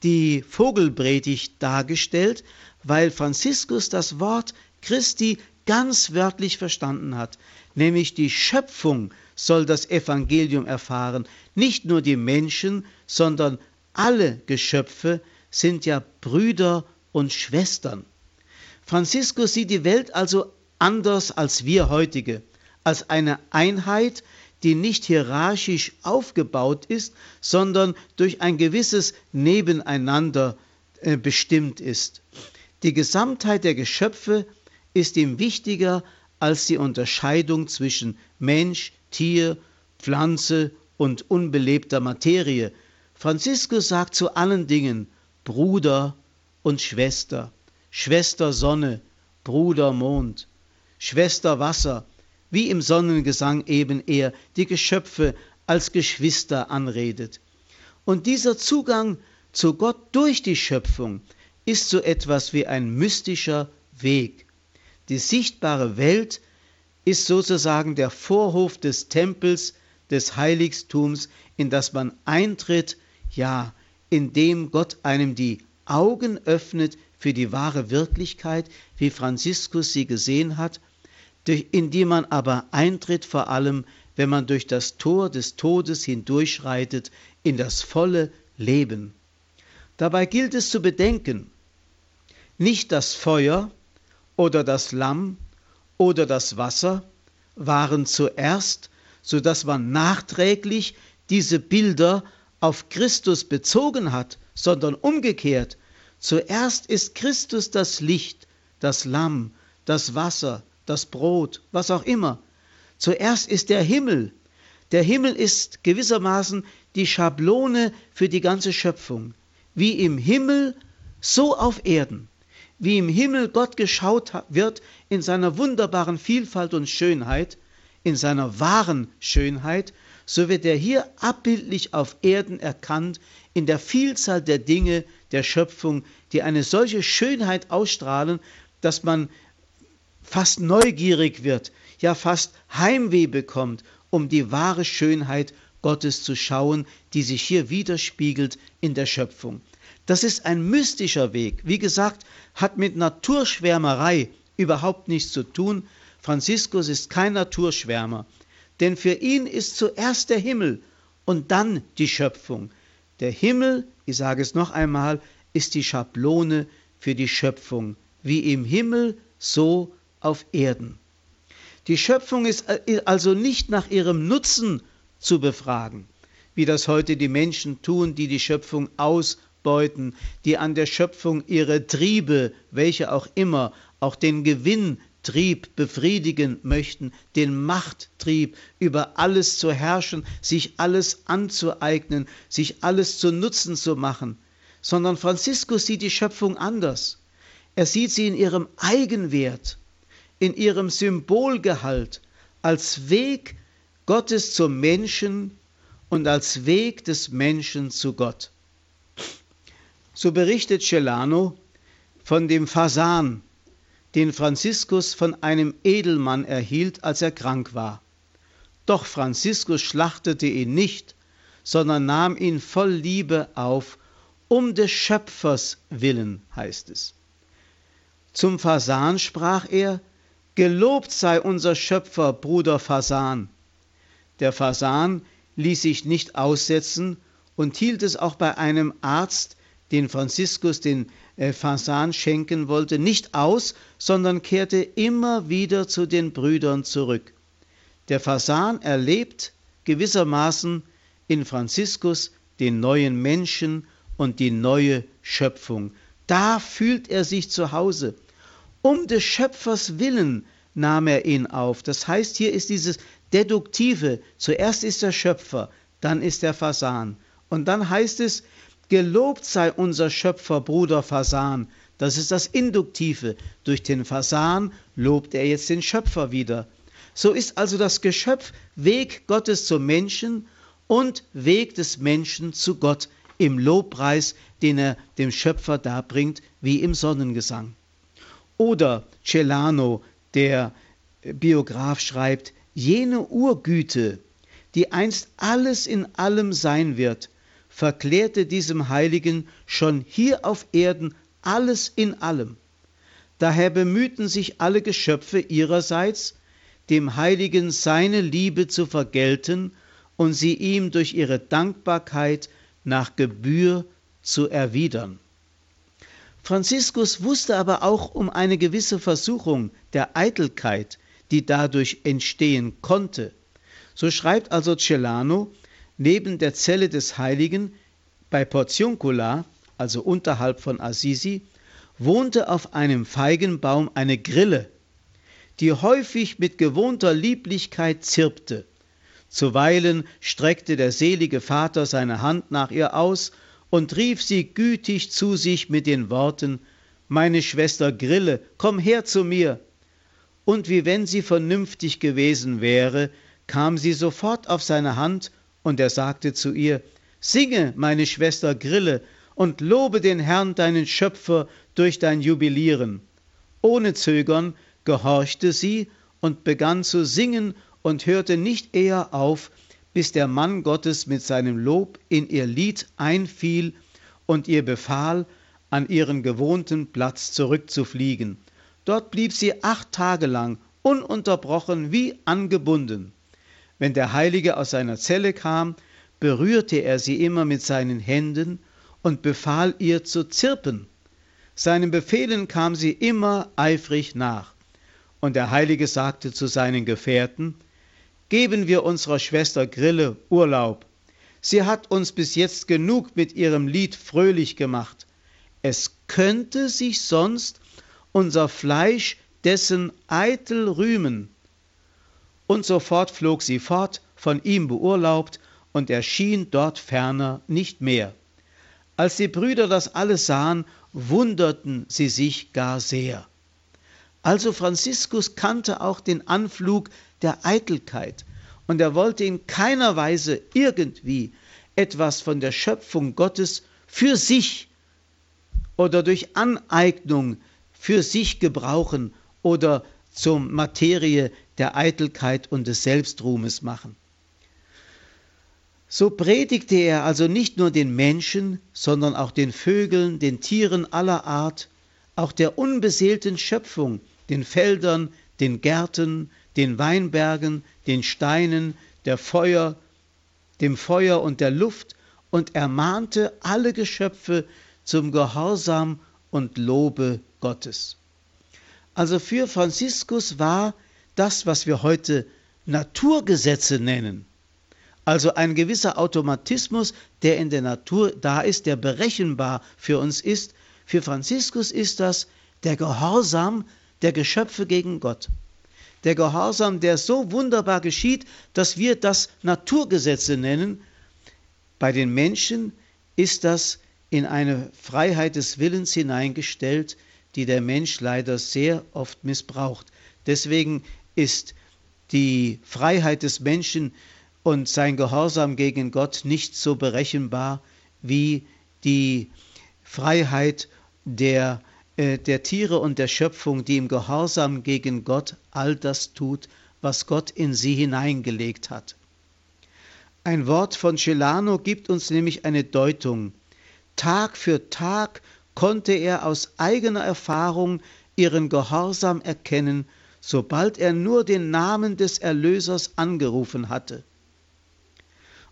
die Vogelpredigt dargestellt, weil Franziskus das Wort Christi ganz wörtlich verstanden hat, nämlich die Schöpfung soll das Evangelium erfahren, nicht nur die Menschen, sondern alle Geschöpfe sind ja Brüder und Schwestern. Franziskus sieht die Welt also anders als wir heutige, als eine Einheit, die nicht hierarchisch aufgebaut ist, sondern durch ein gewisses Nebeneinander äh, bestimmt ist. Die Gesamtheit der Geschöpfe ist ihm wichtiger als die Unterscheidung zwischen Mensch, Tier, Pflanze und unbelebter Materie. Franziskus sagt zu allen Dingen Bruder und Schwester, Schwester Sonne, Bruder Mond, Schwester Wasser, wie im Sonnengesang eben er die Geschöpfe als Geschwister anredet. Und dieser Zugang zu Gott durch die Schöpfung ist so etwas wie ein mystischer Weg. Die sichtbare Welt ist sozusagen der Vorhof des Tempels, des Heiligtums, in das man eintritt, ja, in dem Gott einem die Augen öffnet für die wahre Wirklichkeit, wie Franziskus sie gesehen hat, in die man aber eintritt vor allem, wenn man durch das Tor des Todes hindurchschreitet in das volle Leben. Dabei gilt es zu bedenken, nicht das Feuer oder das Lamm oder das Wasser waren zuerst, so dass man nachträglich diese Bilder auf Christus bezogen hat, sondern umgekehrt. Zuerst ist Christus das Licht, das Lamm, das Wasser, das Brot, was auch immer. Zuerst ist der Himmel. Der Himmel ist gewissermaßen die Schablone für die ganze Schöpfung. Wie im Himmel, so auf Erden. Wie im Himmel Gott geschaut wird in seiner wunderbaren Vielfalt und Schönheit, in seiner wahren Schönheit, so wird er hier abbildlich auf Erden erkannt in der Vielzahl der Dinge der Schöpfung, die eine solche Schönheit ausstrahlen, dass man fast neugierig wird, ja fast Heimweh bekommt, um die wahre Schönheit Gottes zu schauen, die sich hier widerspiegelt in der Schöpfung. Das ist ein mystischer Weg. Wie gesagt, hat mit Naturschwärmerei überhaupt nichts zu tun. Franziskus ist kein Naturschwärmer, denn für ihn ist zuerst der Himmel und dann die Schöpfung. Der Himmel, ich sage es noch einmal, ist die Schablone für die Schöpfung, wie im Himmel, so auf Erden. Die Schöpfung ist also nicht nach ihrem Nutzen zu befragen, wie das heute die Menschen tun, die die Schöpfung ausbeuten, die an der Schöpfung ihre Triebe, welche auch immer, auch den Gewinntrieb befriedigen möchten, den Machttrieb, über alles zu herrschen, sich alles anzueignen, sich alles zu Nutzen zu machen, sondern Franziskus sieht die Schöpfung anders. Er sieht sie in ihrem Eigenwert, in ihrem Symbolgehalt, als Weg Gottes zum Menschen und als Weg des Menschen zu Gott. So berichtet Celano von dem Fasan, den Franziskus von einem Edelmann erhielt, als er krank war. Doch Franziskus schlachtete ihn nicht, sondern nahm ihn voll Liebe auf, um des Schöpfers willen, heißt es. Zum Fasan sprach er, Gelobt sei unser Schöpfer, Bruder Fasan. Der Fasan ließ sich nicht aussetzen und hielt es auch bei einem Arzt, den Franziskus den äh, Fasan schenken wollte, nicht aus, sondern kehrte immer wieder zu den Brüdern zurück. Der Fasan erlebt gewissermaßen in Franziskus den neuen Menschen und die neue Schöpfung. Da fühlt er sich zu Hause. Um des Schöpfers willen nahm er ihn auf. Das heißt, hier ist dieses Deduktive. Zuerst ist der Schöpfer, dann ist der Fasan. Und dann heißt es, gelobt sei unser Schöpfer, Bruder Fasan. Das ist das Induktive. Durch den Fasan lobt er jetzt den Schöpfer wieder. So ist also das Geschöpf Weg Gottes zum Menschen und Weg des Menschen zu Gott im Lobpreis, den er dem Schöpfer darbringt, wie im Sonnengesang. Oder Celano, der Biograf, schreibt, Jene Urgüte, die einst alles in allem sein wird, verklärte diesem Heiligen schon hier auf Erden alles in allem. Daher bemühten sich alle Geschöpfe ihrerseits, dem Heiligen seine Liebe zu vergelten und sie ihm durch ihre Dankbarkeit nach Gebühr zu erwidern. Franziskus wusste aber auch um eine gewisse Versuchung der Eitelkeit, die dadurch entstehen konnte. So schreibt also Celano, neben der Zelle des Heiligen bei Portiuncula, also unterhalb von Assisi, wohnte auf einem Feigenbaum eine Grille, die häufig mit gewohnter Lieblichkeit zirpte. Zuweilen streckte der selige Vater seine Hand nach ihr aus und rief sie gütig zu sich mit den Worten Meine Schwester Grille, komm her zu mir und wie wenn sie vernünftig gewesen wäre, kam sie sofort auf seine Hand, und er sagte zu ihr, Singe, meine Schwester Grille, und lobe den Herrn, deinen Schöpfer, durch dein Jubilieren. Ohne Zögern gehorchte sie und begann zu singen und hörte nicht eher auf, bis der Mann Gottes mit seinem Lob in ihr Lied einfiel und ihr befahl, an ihren gewohnten Platz zurückzufliegen. Dort blieb sie acht Tage lang ununterbrochen wie angebunden. Wenn der Heilige aus seiner Zelle kam, berührte er sie immer mit seinen Händen und befahl ihr zu zirpen. Seinen Befehlen kam sie immer eifrig nach. Und der Heilige sagte zu seinen Gefährten, Geben wir unserer Schwester Grille Urlaub. Sie hat uns bis jetzt genug mit ihrem Lied fröhlich gemacht. Es könnte sich sonst unser Fleisch dessen eitel rühmen. Und sofort flog sie fort, von ihm beurlaubt, und erschien dort ferner nicht mehr. Als die Brüder das alles sahen, wunderten sie sich gar sehr. Also Franziskus kannte auch den Anflug der Eitelkeit, und er wollte in keiner Weise irgendwie etwas von der Schöpfung Gottes für sich oder durch Aneignung für sich gebrauchen oder zur Materie der Eitelkeit und des Selbstruhmes machen. So predigte er also nicht nur den Menschen, sondern auch den Vögeln, den Tieren aller Art, auch der unbeseelten Schöpfung, den Feldern, den Gärten, den Weinbergen, den Steinen, der Feuer, dem Feuer und der Luft und ermahnte alle Geschöpfe zum Gehorsam und Lobe Gottes. Also für Franziskus war das, was wir heute Naturgesetze nennen, also ein gewisser Automatismus, der in der Natur da ist, der berechenbar für uns ist, für Franziskus ist das der Gehorsam der Geschöpfe gegen Gott. Der Gehorsam, der so wunderbar geschieht, dass wir das Naturgesetze nennen. Bei den Menschen ist das in eine Freiheit des Willens hineingestellt, die der Mensch leider sehr oft missbraucht. Deswegen ist die Freiheit des Menschen und sein Gehorsam gegen Gott nicht so berechenbar wie die Freiheit der, äh, der Tiere und der Schöpfung, die im Gehorsam gegen Gott all das tut, was Gott in sie hineingelegt hat. Ein Wort von Celano gibt uns nämlich eine Deutung. Tag für Tag konnte er aus eigener Erfahrung ihren Gehorsam erkennen, sobald er nur den Namen des Erlösers angerufen hatte.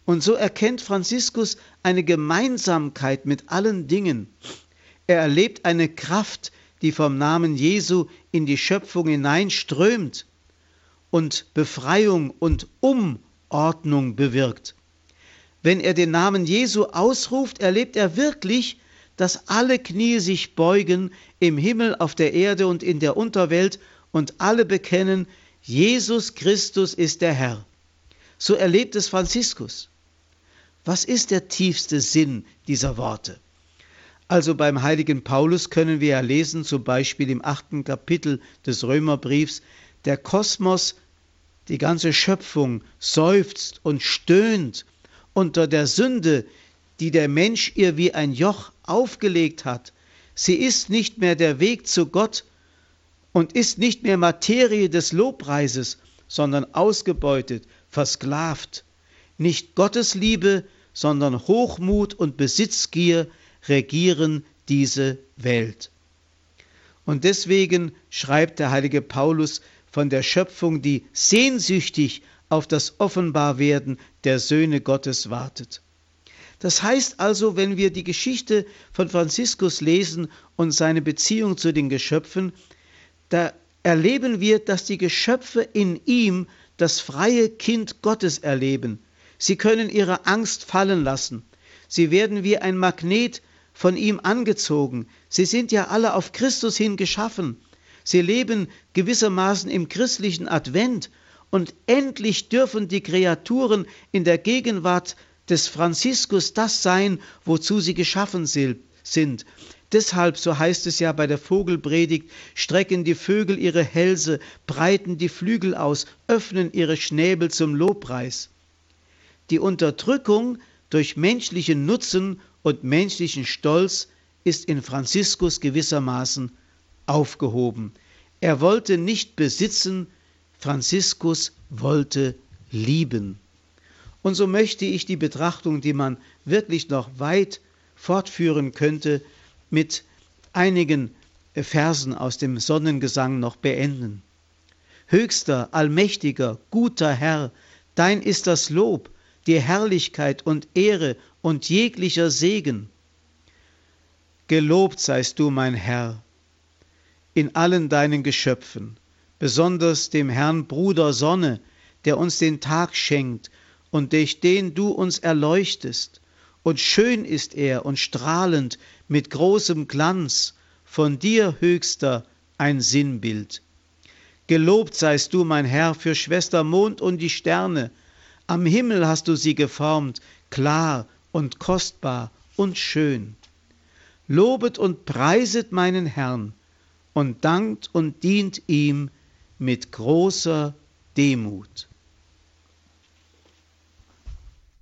Und so erkennt Franziskus eine Gemeinsamkeit mit allen Dingen. Er erlebt eine Kraft, die vom Namen Jesu in die Schöpfung hineinströmt und Befreiung und Umordnung bewirkt. Wenn er den Namen Jesu ausruft, erlebt er wirklich, dass alle Knie sich beugen im Himmel, auf der Erde und in der Unterwelt und alle bekennen, Jesus Christus ist der Herr. So erlebt es Franziskus. Was ist der tiefste Sinn dieser Worte? Also beim heiligen Paulus können wir ja lesen, zum Beispiel im achten Kapitel des Römerbriefs, der Kosmos, die ganze Schöpfung seufzt und stöhnt unter der Sünde, die der Mensch ihr wie ein Joch aufgelegt hat. Sie ist nicht mehr der Weg zu Gott und ist nicht mehr Materie des Lobpreises, sondern ausgebeutet, versklavt. Nicht Gottes Liebe, sondern Hochmut und Besitzgier regieren diese Welt. Und deswegen schreibt der heilige Paulus von der Schöpfung, die sehnsüchtig auf das Offenbarwerden der Söhne Gottes wartet. Das heißt also, wenn wir die Geschichte von Franziskus lesen und seine Beziehung zu den Geschöpfen, da erleben wir, dass die Geschöpfe in ihm das freie Kind Gottes erleben. Sie können ihre Angst fallen lassen. Sie werden wie ein Magnet von ihm angezogen. Sie sind ja alle auf Christus hin geschaffen. Sie leben gewissermaßen im christlichen Advent und endlich dürfen die Kreaturen in der Gegenwart des Franziskus das sein, wozu sie geschaffen sind. Deshalb, so heißt es ja bei der Vogelpredigt, strecken die Vögel ihre Hälse, breiten die Flügel aus, öffnen ihre Schnäbel zum Lobpreis. Die Unterdrückung durch menschlichen Nutzen und menschlichen Stolz ist in Franziskus gewissermaßen aufgehoben. Er wollte nicht besitzen, Franziskus wollte lieben. Und so möchte ich die Betrachtung, die man wirklich noch weit fortführen könnte, mit einigen Versen aus dem Sonnengesang noch beenden. Höchster, allmächtiger, guter Herr, dein ist das Lob, die Herrlichkeit und Ehre und jeglicher Segen. Gelobt seist du, mein Herr, in allen deinen Geschöpfen, besonders dem Herrn Bruder Sonne, der uns den Tag schenkt und durch den du uns erleuchtest. Und schön ist er und strahlend mit großem Glanz, von dir, Höchster, ein Sinnbild. Gelobt seist du, mein Herr, für Schwester Mond und die Sterne. Am Himmel hast du sie geformt, klar und kostbar und schön. Lobet und preiset meinen Herrn und dankt und dient ihm mit großer Demut.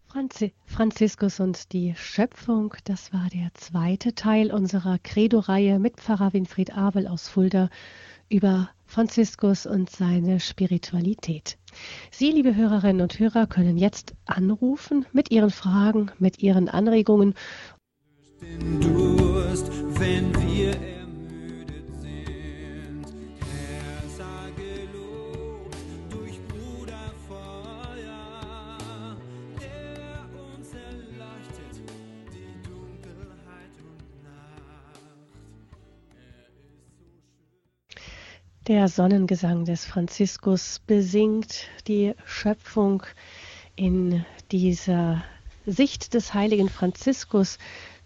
Franzi Franziskus und die Schöpfung, das war der zweite Teil unserer Credo-Reihe mit Pfarrer Winfried Abel aus Fulda über Franziskus und seine Spiritualität. Sie, liebe Hörerinnen und Hörer, können jetzt anrufen mit Ihren Fragen, mit Ihren Anregungen. den Durst, wenn wir Der Sonnengesang des Franziskus besingt die Schöpfung in dieser Sicht des heiligen Franziskus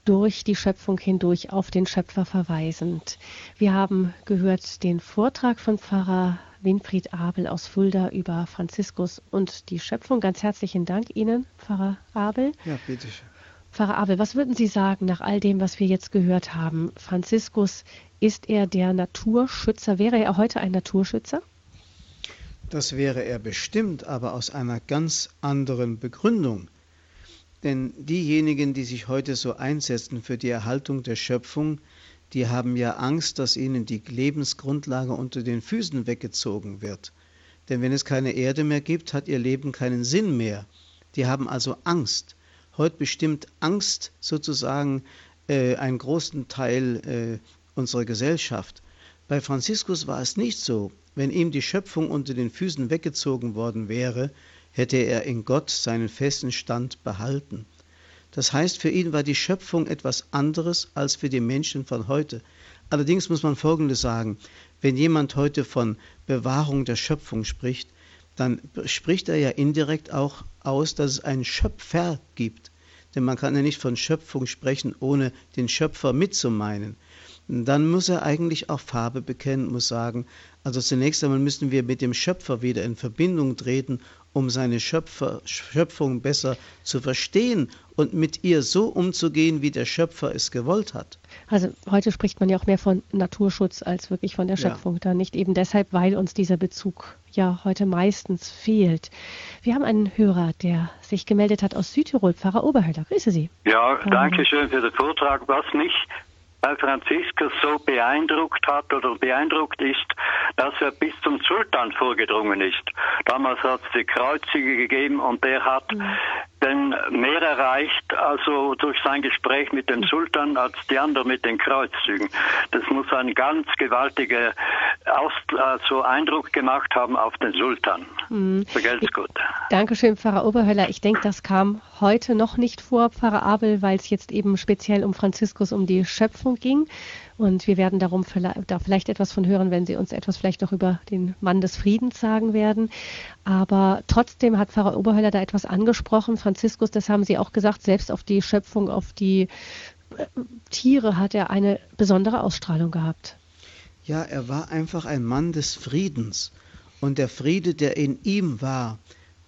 durch die Schöpfung hindurch auf den Schöpfer verweisend. Wir haben gehört den Vortrag von Pfarrer Winfried Abel aus Fulda über Franziskus und die Schöpfung. Ganz herzlichen Dank Ihnen, Pfarrer Abel. Ja, bitteschön. Pfarrer Abel, was würden Sie sagen nach all dem, was wir jetzt gehört haben? Franziskus, ist er der Naturschützer? Wäre er heute ein Naturschützer? Das wäre er bestimmt, aber aus einer ganz anderen Begründung. Denn diejenigen, die sich heute so einsetzen für die Erhaltung der Schöpfung, die haben ja Angst, dass ihnen die Lebensgrundlage unter den Füßen weggezogen wird. Denn wenn es keine Erde mehr gibt, hat ihr Leben keinen Sinn mehr. Die haben also Angst. Heute bestimmt Angst sozusagen äh, einen großen Teil äh, unserer Gesellschaft. Bei Franziskus war es nicht so. Wenn ihm die Schöpfung unter den Füßen weggezogen worden wäre, hätte er in Gott seinen festen Stand behalten. Das heißt, für ihn war die Schöpfung etwas anderes als für die Menschen von heute. Allerdings muss man Folgendes sagen, wenn jemand heute von Bewahrung der Schöpfung spricht, dann spricht er ja indirekt auch aus, dass es einen Schöpfer gibt. Denn man kann ja nicht von Schöpfung sprechen, ohne den Schöpfer mitzumeinen. Dann muss er eigentlich auch Farbe bekennen, muss sagen, also zunächst einmal müssen wir mit dem Schöpfer wieder in Verbindung treten, um seine Schöpfer, Schöpfung besser zu verstehen und mit ihr so umzugehen, wie der Schöpfer es gewollt hat. Also heute spricht man ja auch mehr von Naturschutz als wirklich von der Ja. Schöpfung. Dann nicht eben deshalb, weil uns dieser Bezug ja heute meistens fehlt. Wir haben einen Hörer, der sich gemeldet hat aus Südtirol, Pfarrer Oberhöller. Grüße Sie. Ja, danke schön für den Vortrag. Was mich bei Franziskus so beeindruckt hat oder beeindruckt ist, dass er bis zum Sultan vorgedrungen ist. Damals hat es die Kreuzige gegeben und der hat den mehr erreicht, also durch sein Gespräch mit dem Sultan, als die anderen mit den Kreuzzügen. Das muss ein ganz gewaltiger Aus also Eindruck gemacht haben auf den Sultan. Vergelt's gut. Dankeschön, Pfarrer Oberhöller. Ich denke, das kam heute noch nicht vor, Pfarrer Abel, weil es jetzt eben speziell um Franziskus, um die Schöpfung ging. Und wir werden darum vielleicht, da vielleicht etwas von hören, wenn Sie uns etwas vielleicht noch über den Mann des Friedens sagen werden. Aber trotzdem hat Pfarrer Oberhöller da etwas angesprochen. Franziskus, das haben Sie auch gesagt, selbst auf die Schöpfung, auf die äh, Tiere hat er eine besondere Ausstrahlung gehabt. Ja, er war einfach ein Mann des Friedens. Und der Friede, der in ihm war,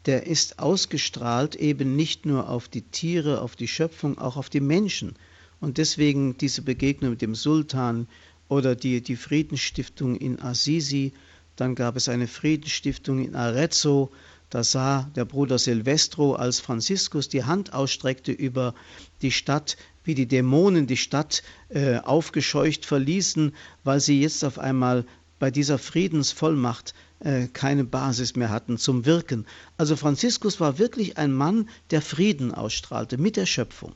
der ist ausgestrahlt eben nicht nur auf die Tiere, auf die Schöpfung, auch auf die Menschen. Und deswegen diese Begegnung mit dem Sultan oder die, die Friedensstiftung in Assisi, dann gab es eine Friedensstiftung in Arezzo, da sah der Bruder Silvestro, als Franziskus die Hand ausstreckte über die Stadt, wie die Dämonen die Stadt äh, aufgescheucht verließen, weil sie jetzt auf einmal bei dieser Friedensvollmacht äh, keine Basis mehr hatten zum Wirken. Also Franziskus war wirklich ein Mann, der Frieden ausstrahlte mit der Schöpfung.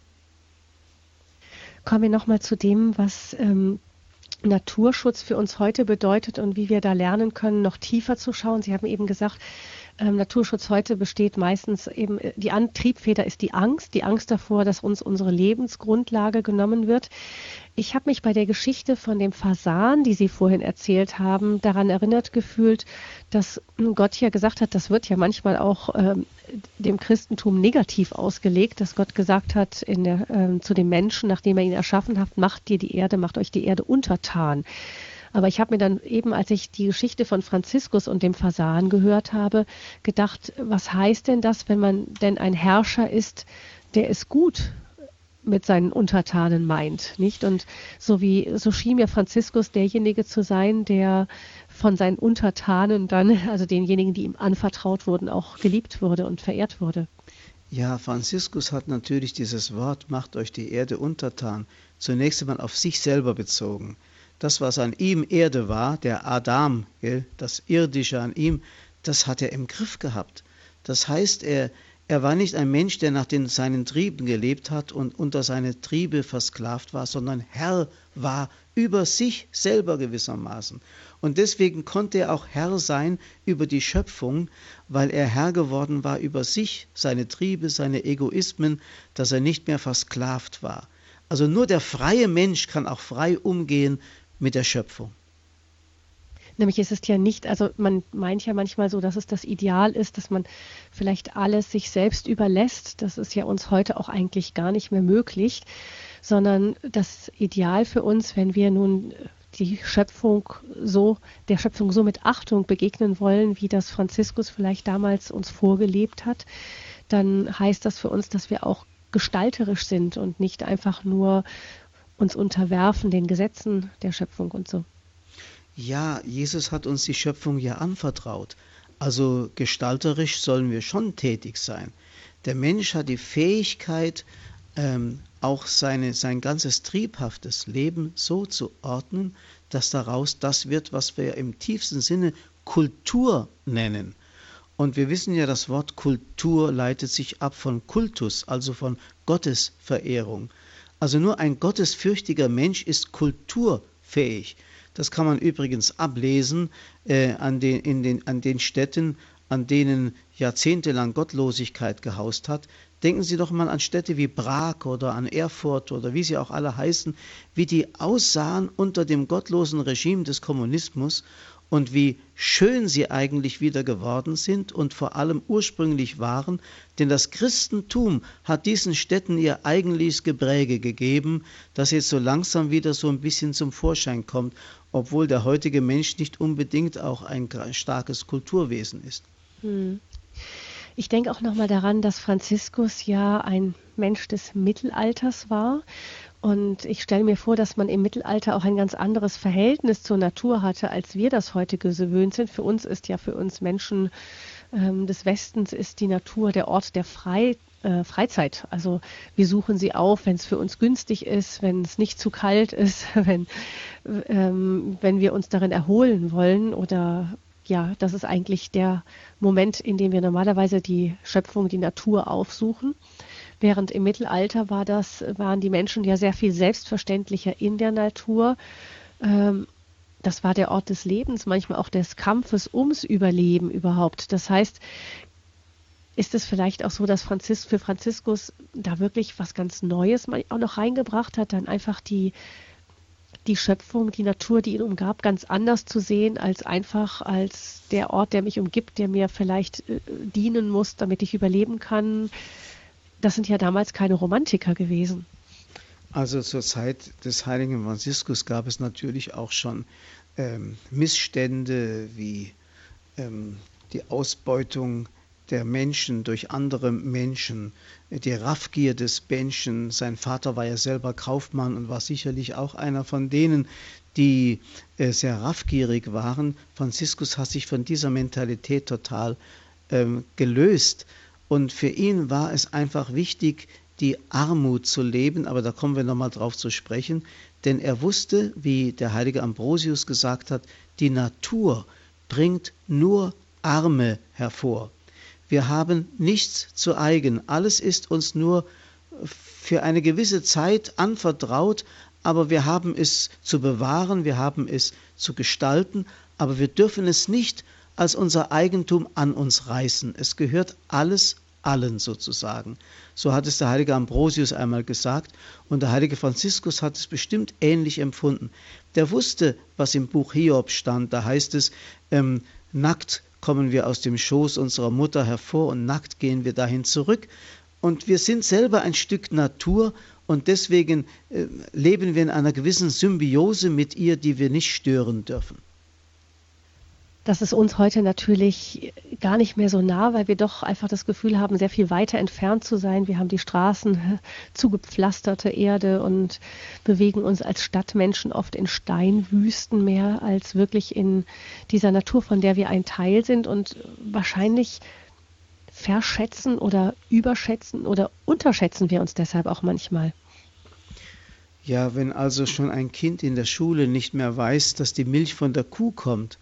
Kommen wir nochmal zu dem, was ähm, Naturschutz für uns heute bedeutet und wie wir da lernen können, noch tiefer zu schauen. Sie haben eben gesagt, ähm, Naturschutz heute besteht meistens eben, äh, die Antriebfeder ist die Angst, die Angst davor, dass uns unsere Lebensgrundlage genommen wird. Ich habe mich bei der Geschichte von dem Fasan, die Sie vorhin erzählt haben, daran erinnert gefühlt, dass Gott ja gesagt hat, das wird ja manchmal auch ähm, dem Christentum negativ ausgelegt, dass Gott gesagt hat der, äh, zu dem Menschen, nachdem er ihn erschaffen hat, macht dir die Erde, macht euch die Erde untertan. Aber ich habe mir dann eben, als ich die Geschichte von Franziskus und dem Fasan gehört habe, gedacht, was heißt denn das, wenn man denn ein Herrscher ist, der es gut mit seinen Untertanen meint, nicht? Und so wie, so schien mir Franziskus derjenige zu sein, der von seinen Untertanen dann, also denjenigen, die ihm anvertraut wurden, auch geliebt wurde und verehrt wurde. Ja, Franziskus hat natürlich dieses Wort, macht euch die Erde untertan, zunächst einmal auf sich selber bezogen. Das, was an ihm Erde war, der Adam, das Irdische an ihm, das hat er im Griff gehabt. Das heißt, er, er war nicht ein Mensch, der nach den, seinen Trieben gelebt hat und unter seine Triebe versklavt war, sondern Herr war über sich selber gewissermaßen. Und deswegen konnte er auch Herr sein über die Schöpfung, weil er Herr geworden war über sich, seine Triebe, seine Egoismen, dass er nicht mehr versklavt war. Also nur der freie Mensch kann auch frei umgehen mit der Schöpfung. Nämlich ist es ja nicht, also man meint ja manchmal so, dass es das Ideal ist, dass man vielleicht alles sich selbst überlässt. Das ist ja uns heute auch eigentlich gar nicht mehr möglich, sondern das Ideal für uns, wenn wir nun die Schöpfung so, der Schöpfung so mit Achtung begegnen wollen, wie das Franziskus vielleicht damals uns vorgelebt hat, dann heißt das für uns, dass wir auch gestalterisch sind und nicht einfach nur uns unterwerfen den Gesetzen der Schöpfung und so. Ja, Jesus hat uns die Schöpfung ja anvertraut. Also gestalterisch sollen wir schon tätig sein. Der Mensch hat die Fähigkeit, ähm, auch seine, sein ganzes triebhaftes Leben so zu ordnen, dass daraus das wird, was wir im tiefsten Sinne Kultur nennen. Und wir wissen ja, das Wort Kultur leitet sich ab von Kultus, also von Gottesverehrung. Also nur ein gottesfürchtiger Mensch ist kulturfähig. Das kann man übrigens ablesen äh, an, den, in den, an den Städten, an denen jahrzehntelang Gottlosigkeit gehaust hat. Denken Sie doch mal an Städte wie Prag oder an Erfurt oder wie sie auch alle heißen, wie die aussahen unter dem gottlosen Regime des Kommunismus und wie schön sie eigentlich wieder geworden sind und vor allem ursprünglich waren, denn das Christentum hat diesen Städten ihr eigentliches Gepräge gegeben, das jetzt so langsam wieder so ein bisschen zum Vorschein kommt, obwohl der heutige Mensch nicht unbedingt auch ein starkes Kulturwesen ist. Hm. Ich denke auch nochmal daran, dass Franziskus ja ein Mensch des Mittelalters war und ich stelle mir vor, dass man im Mittelalter auch ein ganz anderes Verhältnis zur Natur hatte, als wir das heute gewöhnt sind. Für uns ist ja, für uns Menschen ähm, des Westens ist die Natur der Ort der Frei, äh, Freizeit. Also wir suchen sie auf, wenn es für uns günstig ist, wenn es nicht zu kalt ist, wenn, ähm, wenn wir uns darin erholen wollen oder ja, das ist eigentlich der Moment, in dem wir normalerweise die Schöpfung, die Natur aufsuchen. Während im Mittelalter war das, waren die Menschen ja sehr viel selbstverständlicher in der Natur. Ähm, das war der Ort des Lebens, manchmal auch des Kampfes ums Überleben überhaupt. Das heißt, ist es vielleicht auch so, dass Franzis für Franziskus da wirklich was ganz Neues auch noch reingebracht hat, dann einfach die, die Schöpfung, die Natur, die ihn umgab, ganz anders zu sehen, als einfach als der Ort, der mich umgibt, der mir vielleicht äh, dienen muss, damit ich überleben kann, das sind ja damals keine Romantiker gewesen. Also zur Zeit des heiligen Franziskus gab es natürlich auch schon ähm, Missstände wie ähm, die Ausbeutung der Menschen durch andere Menschen, die Raffgier des Menschen. Sein Vater war ja selber Kaufmann und war sicherlich auch einer von denen, die äh, sehr raffgierig waren. Franziskus hat sich von dieser Mentalität total ähm, gelöst und für ihn war es einfach wichtig, die Armut zu leben, aber da kommen wir nochmal drauf zu sprechen, denn er wusste, wie der heilige Ambrosius gesagt hat, die Natur bringt nur Arme hervor. Wir haben nichts zu eigen, alles ist uns nur für eine gewisse Zeit anvertraut, aber wir haben es zu bewahren, wir haben es zu gestalten, aber wir dürfen es nicht als unser Eigentum an uns reißen. Es gehört alles allen sozusagen. So hat es der heilige Ambrosius einmal gesagt und der heilige Franziskus hat es bestimmt ähnlich empfunden. Der wusste, was im Buch Hiob stand. Da heißt es, ähm, nackt kommen wir aus dem Schoß unserer Mutter hervor und nackt gehen wir dahin zurück. Und wir sind selber ein Stück Natur und deswegen äh, leben wir in einer gewissen Symbiose mit ihr, die wir nicht stören dürfen. Das ist uns heute natürlich gar nicht mehr so nah, weil wir doch einfach das Gefühl haben, sehr viel weiter entfernt zu sein. Wir haben die Straßen, äh, zugepflasterte Erde und bewegen uns als Stadtmenschen oft in Steinwüsten mehr als wirklich in dieser Natur, von der wir ein Teil sind und wahrscheinlich verschätzen oder überschätzen oder unterschätzen wir uns deshalb auch manchmal. Ja, wenn also schon ein Kind in der Schule nicht mehr weiß, dass die Milch von der Kuh kommt,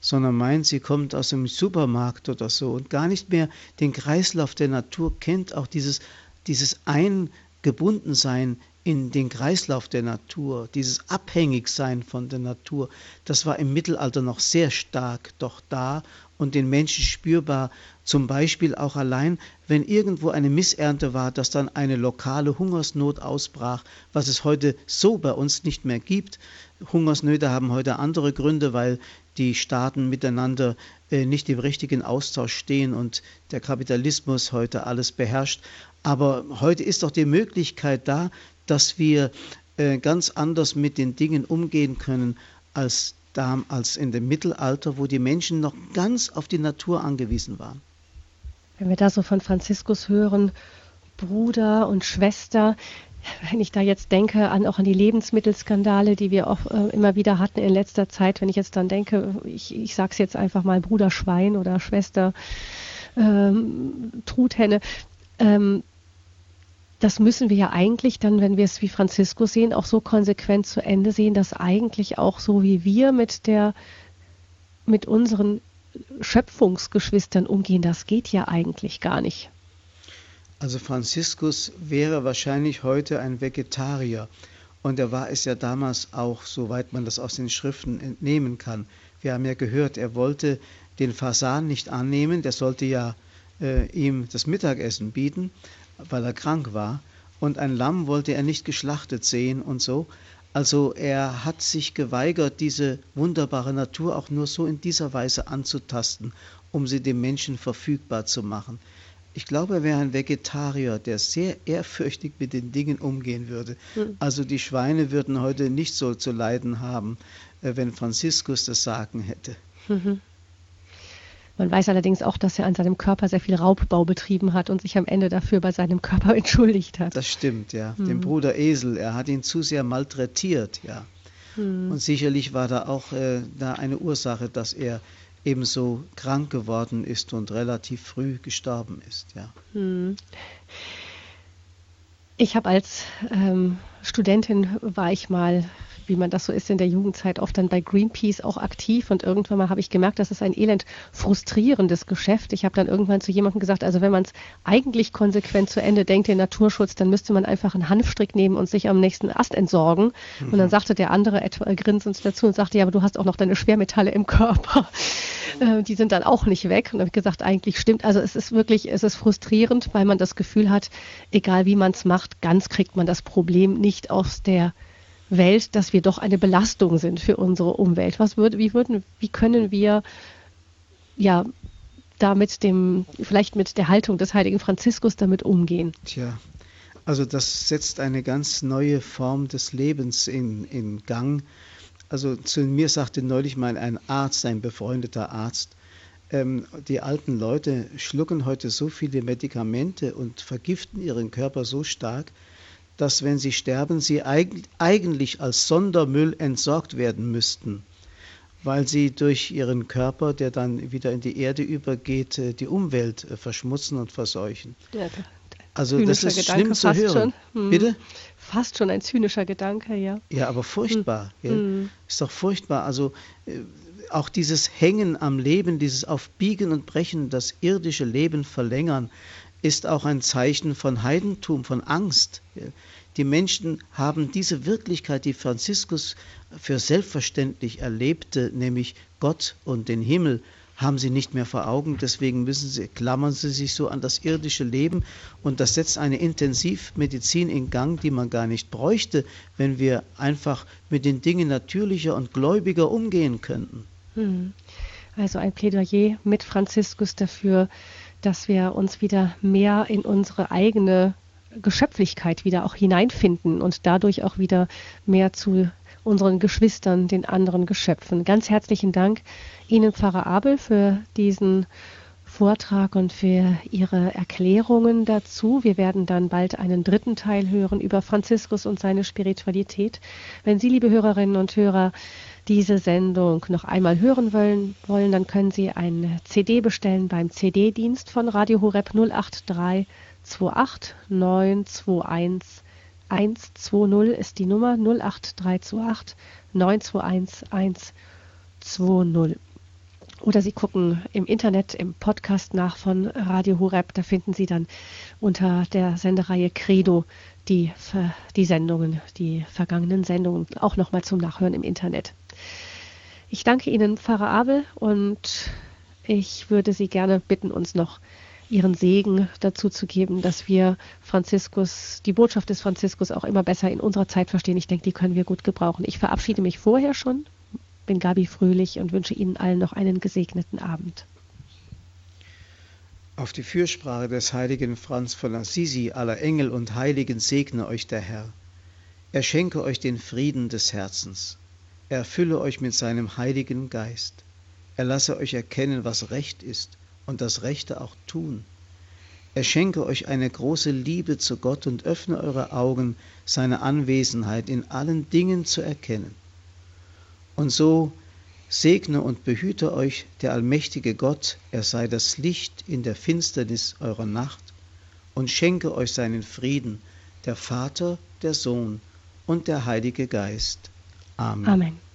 sondern meint, sie kommt aus dem Supermarkt oder so und gar nicht mehr den Kreislauf der Natur kennt, auch dieses, dieses Eingebundensein in den Kreislauf der Natur, dieses Abhängigsein von der Natur, das war im Mittelalter noch sehr stark doch da und den Menschen spürbar, zum Beispiel auch allein, wenn irgendwo eine Missernte war, dass dann eine lokale Hungersnot ausbrach, was es heute so bei uns nicht mehr gibt. Hungersnöte haben heute andere Gründe, weil die Staaten miteinander äh, nicht im richtigen Austausch stehen und der Kapitalismus heute alles beherrscht. Aber heute ist doch die Möglichkeit da, dass wir äh, ganz anders mit den Dingen umgehen können als, da, als in dem Mittelalter, wo die Menschen noch ganz auf die Natur angewiesen waren. Wenn wir da so von Franziskus hören, Bruder und Schwester, wenn ich da jetzt denke an auch an die Lebensmittelskandale, die wir auch äh, immer wieder hatten in letzter Zeit, wenn ich jetzt dann denke, ich, ich sage es jetzt einfach mal Bruder Schwein oder Schwester ähm, Truthenne, ähm, das müssen wir ja eigentlich dann, wenn wir es wie Franziskus sehen, auch so konsequent zu Ende sehen, dass eigentlich auch so wie wir mit der mit unseren Schöpfungsgeschwistern umgehen, das geht ja eigentlich gar nicht. Also Franziskus wäre wahrscheinlich heute ein Vegetarier. Und er war es ja damals auch, soweit man das aus den Schriften entnehmen kann. Wir haben ja gehört, er wollte den Fasan nicht annehmen, der sollte ja äh, ihm das Mittagessen bieten, weil er krank war. Und ein Lamm wollte er nicht geschlachtet sehen und so. Also er hat sich geweigert, diese wunderbare Natur auch nur so in dieser Weise anzutasten, um sie dem Menschen verfügbar zu machen. Ich glaube, er wäre ein Vegetarier, der sehr ehrfürchtig mit den Dingen umgehen würde. Mhm. Also die Schweine würden heute nicht so zu leiden haben, äh, wenn Franziskus das Sagen hätte. Mhm. Man weiß allerdings auch, dass er an seinem Körper sehr viel Raubbau betrieben hat und sich am Ende dafür bei seinem Körper entschuldigt hat. Das stimmt, ja. Mhm. Den Bruder Esel, er hat ihn zu sehr malträtiert, ja. Mhm. Und sicherlich war da auch äh, da eine Ursache, dass er ebenso krank geworden ist und relativ früh gestorben ist. Ja. Hm. Ich habe als ähm, Studentin war ich mal wie man das so ist in der Jugendzeit, oft dann bei Greenpeace auch aktiv. Und irgendwann mal habe ich gemerkt, das ist ein elend frustrierendes Geschäft. Ich habe dann irgendwann zu jemandem gesagt, also wenn man es eigentlich konsequent zu Ende denkt, den Naturschutz, dann müsste man einfach einen Hanfstrick nehmen und sich am nächsten Ast entsorgen. Mhm. Und dann sagte der andere etwa äh, grinsend dazu und sagte, ja, aber du hast auch noch deine Schwermetalle im Körper. Äh, die sind dann auch nicht weg. Und habe ich gesagt, eigentlich stimmt. Also es ist wirklich, es ist frustrierend, weil man das Gefühl hat, egal wie man es macht, ganz kriegt man das Problem nicht aus der Welt, dass wir doch eine Belastung sind für unsere Umwelt. Was würde, wie würden, wie können wir ja da mit dem, vielleicht mit der Haltung des heiligen Franziskus damit umgehen? Tja, also das setzt eine ganz neue Form des Lebens in, in Gang. Also zu mir sagte neulich mal ein Arzt, ein befreundeter Arzt, ähm, die alten Leute schlucken heute so viele Medikamente und vergiften ihren Körper so stark, dass wenn sie sterben, sie eigentlich als Sondermüll entsorgt werden müssten, weil sie durch ihren Körper, der dann wieder in die Erde übergeht, äh, die Umwelt äh, verschmutzen und verseuchen. Ja, also das ist Gedanke, schlimm zu hören. Hm. Bitte? Fast schon ein zynischer Gedanke, ja. Ja, aber furchtbar. Hm. hm. Ist doch furchtbar. Also äh, auch dieses Hängen am Leben, dieses auf Biegen und Brechen das irdische Leben verlängern, ist auch ein Zeichen von Heidentum, von Angst. Die Menschen haben diese Wirklichkeit, die Franziskus für selbstverständlich erlebte, nämlich Gott und den Himmel, haben sie nicht mehr vor Augen. Deswegen müssen sie, klammern sie sich so an das irdische Leben und das setzt eine Intensivmedizin in Gang, die man gar nicht bräuchte, wenn wir einfach mit den Dingen natürlicher und gläubiger umgehen könnten. Hm. Also ein Plädoyer mit Franziskus dafür, dass wir uns wieder mehr in unsere eigene Geschöpflichkeit wieder auch hineinfinden und dadurch auch wieder mehr zu unseren Geschwistern, den anderen Geschöpfen. Ganz herzlichen Dank Ihnen, Pfarrer Abel, für diesen Vortrag und für Ihre Erklärungen dazu. Wir werden dann bald einen dritten Teil hören über Franziskus und seine Spiritualität. Wenn Sie, liebe Hörerinnen und Hörer, diese Sendung noch einmal hören wollen, wollen dann können Sie eine CD bestellen beim CD-Dienst von Radio Horeb 083 28 921 120 ist die Nummer 08328 921 120. Oder Sie gucken im Internet im Podcast nach von Radio Horeb. Da finden Sie dann unter der Sendereihe Credo die, die Sendungen, die vergangenen Sendungen auch nochmal zum Nachhören im Internet. Ich danke Ihnen, Pfarrer Abel, und ich würde Sie gerne bitten, uns noch ihren Segen dazu zu geben, dass wir Franziskus, die Botschaft des Franziskus auch immer besser in unserer Zeit verstehen. Ich denke, die können wir gut gebrauchen. Ich verabschiede mich vorher schon, bin Gabi Fröhlich und wünsche Ihnen allen noch einen gesegneten Abend. Auf die Fürsprache des heiligen Franz von Assisi, aller Engel und Heiligen segne euch der Herr. Er schenke euch den Frieden des Herzens. Er erfülle euch mit seinem heiligen Geist. Er lasse euch erkennen, was recht ist und das Rechte auch tun. Er schenke euch eine große Liebe zu Gott und öffne eure Augen, seine Anwesenheit in allen Dingen zu erkennen. Und so segne und behüte euch der allmächtige Gott, er sei das Licht in der Finsternis eurer Nacht, und schenke euch seinen Frieden, der Vater, der Sohn und der Heilige Geist. Um, Amen. Amen.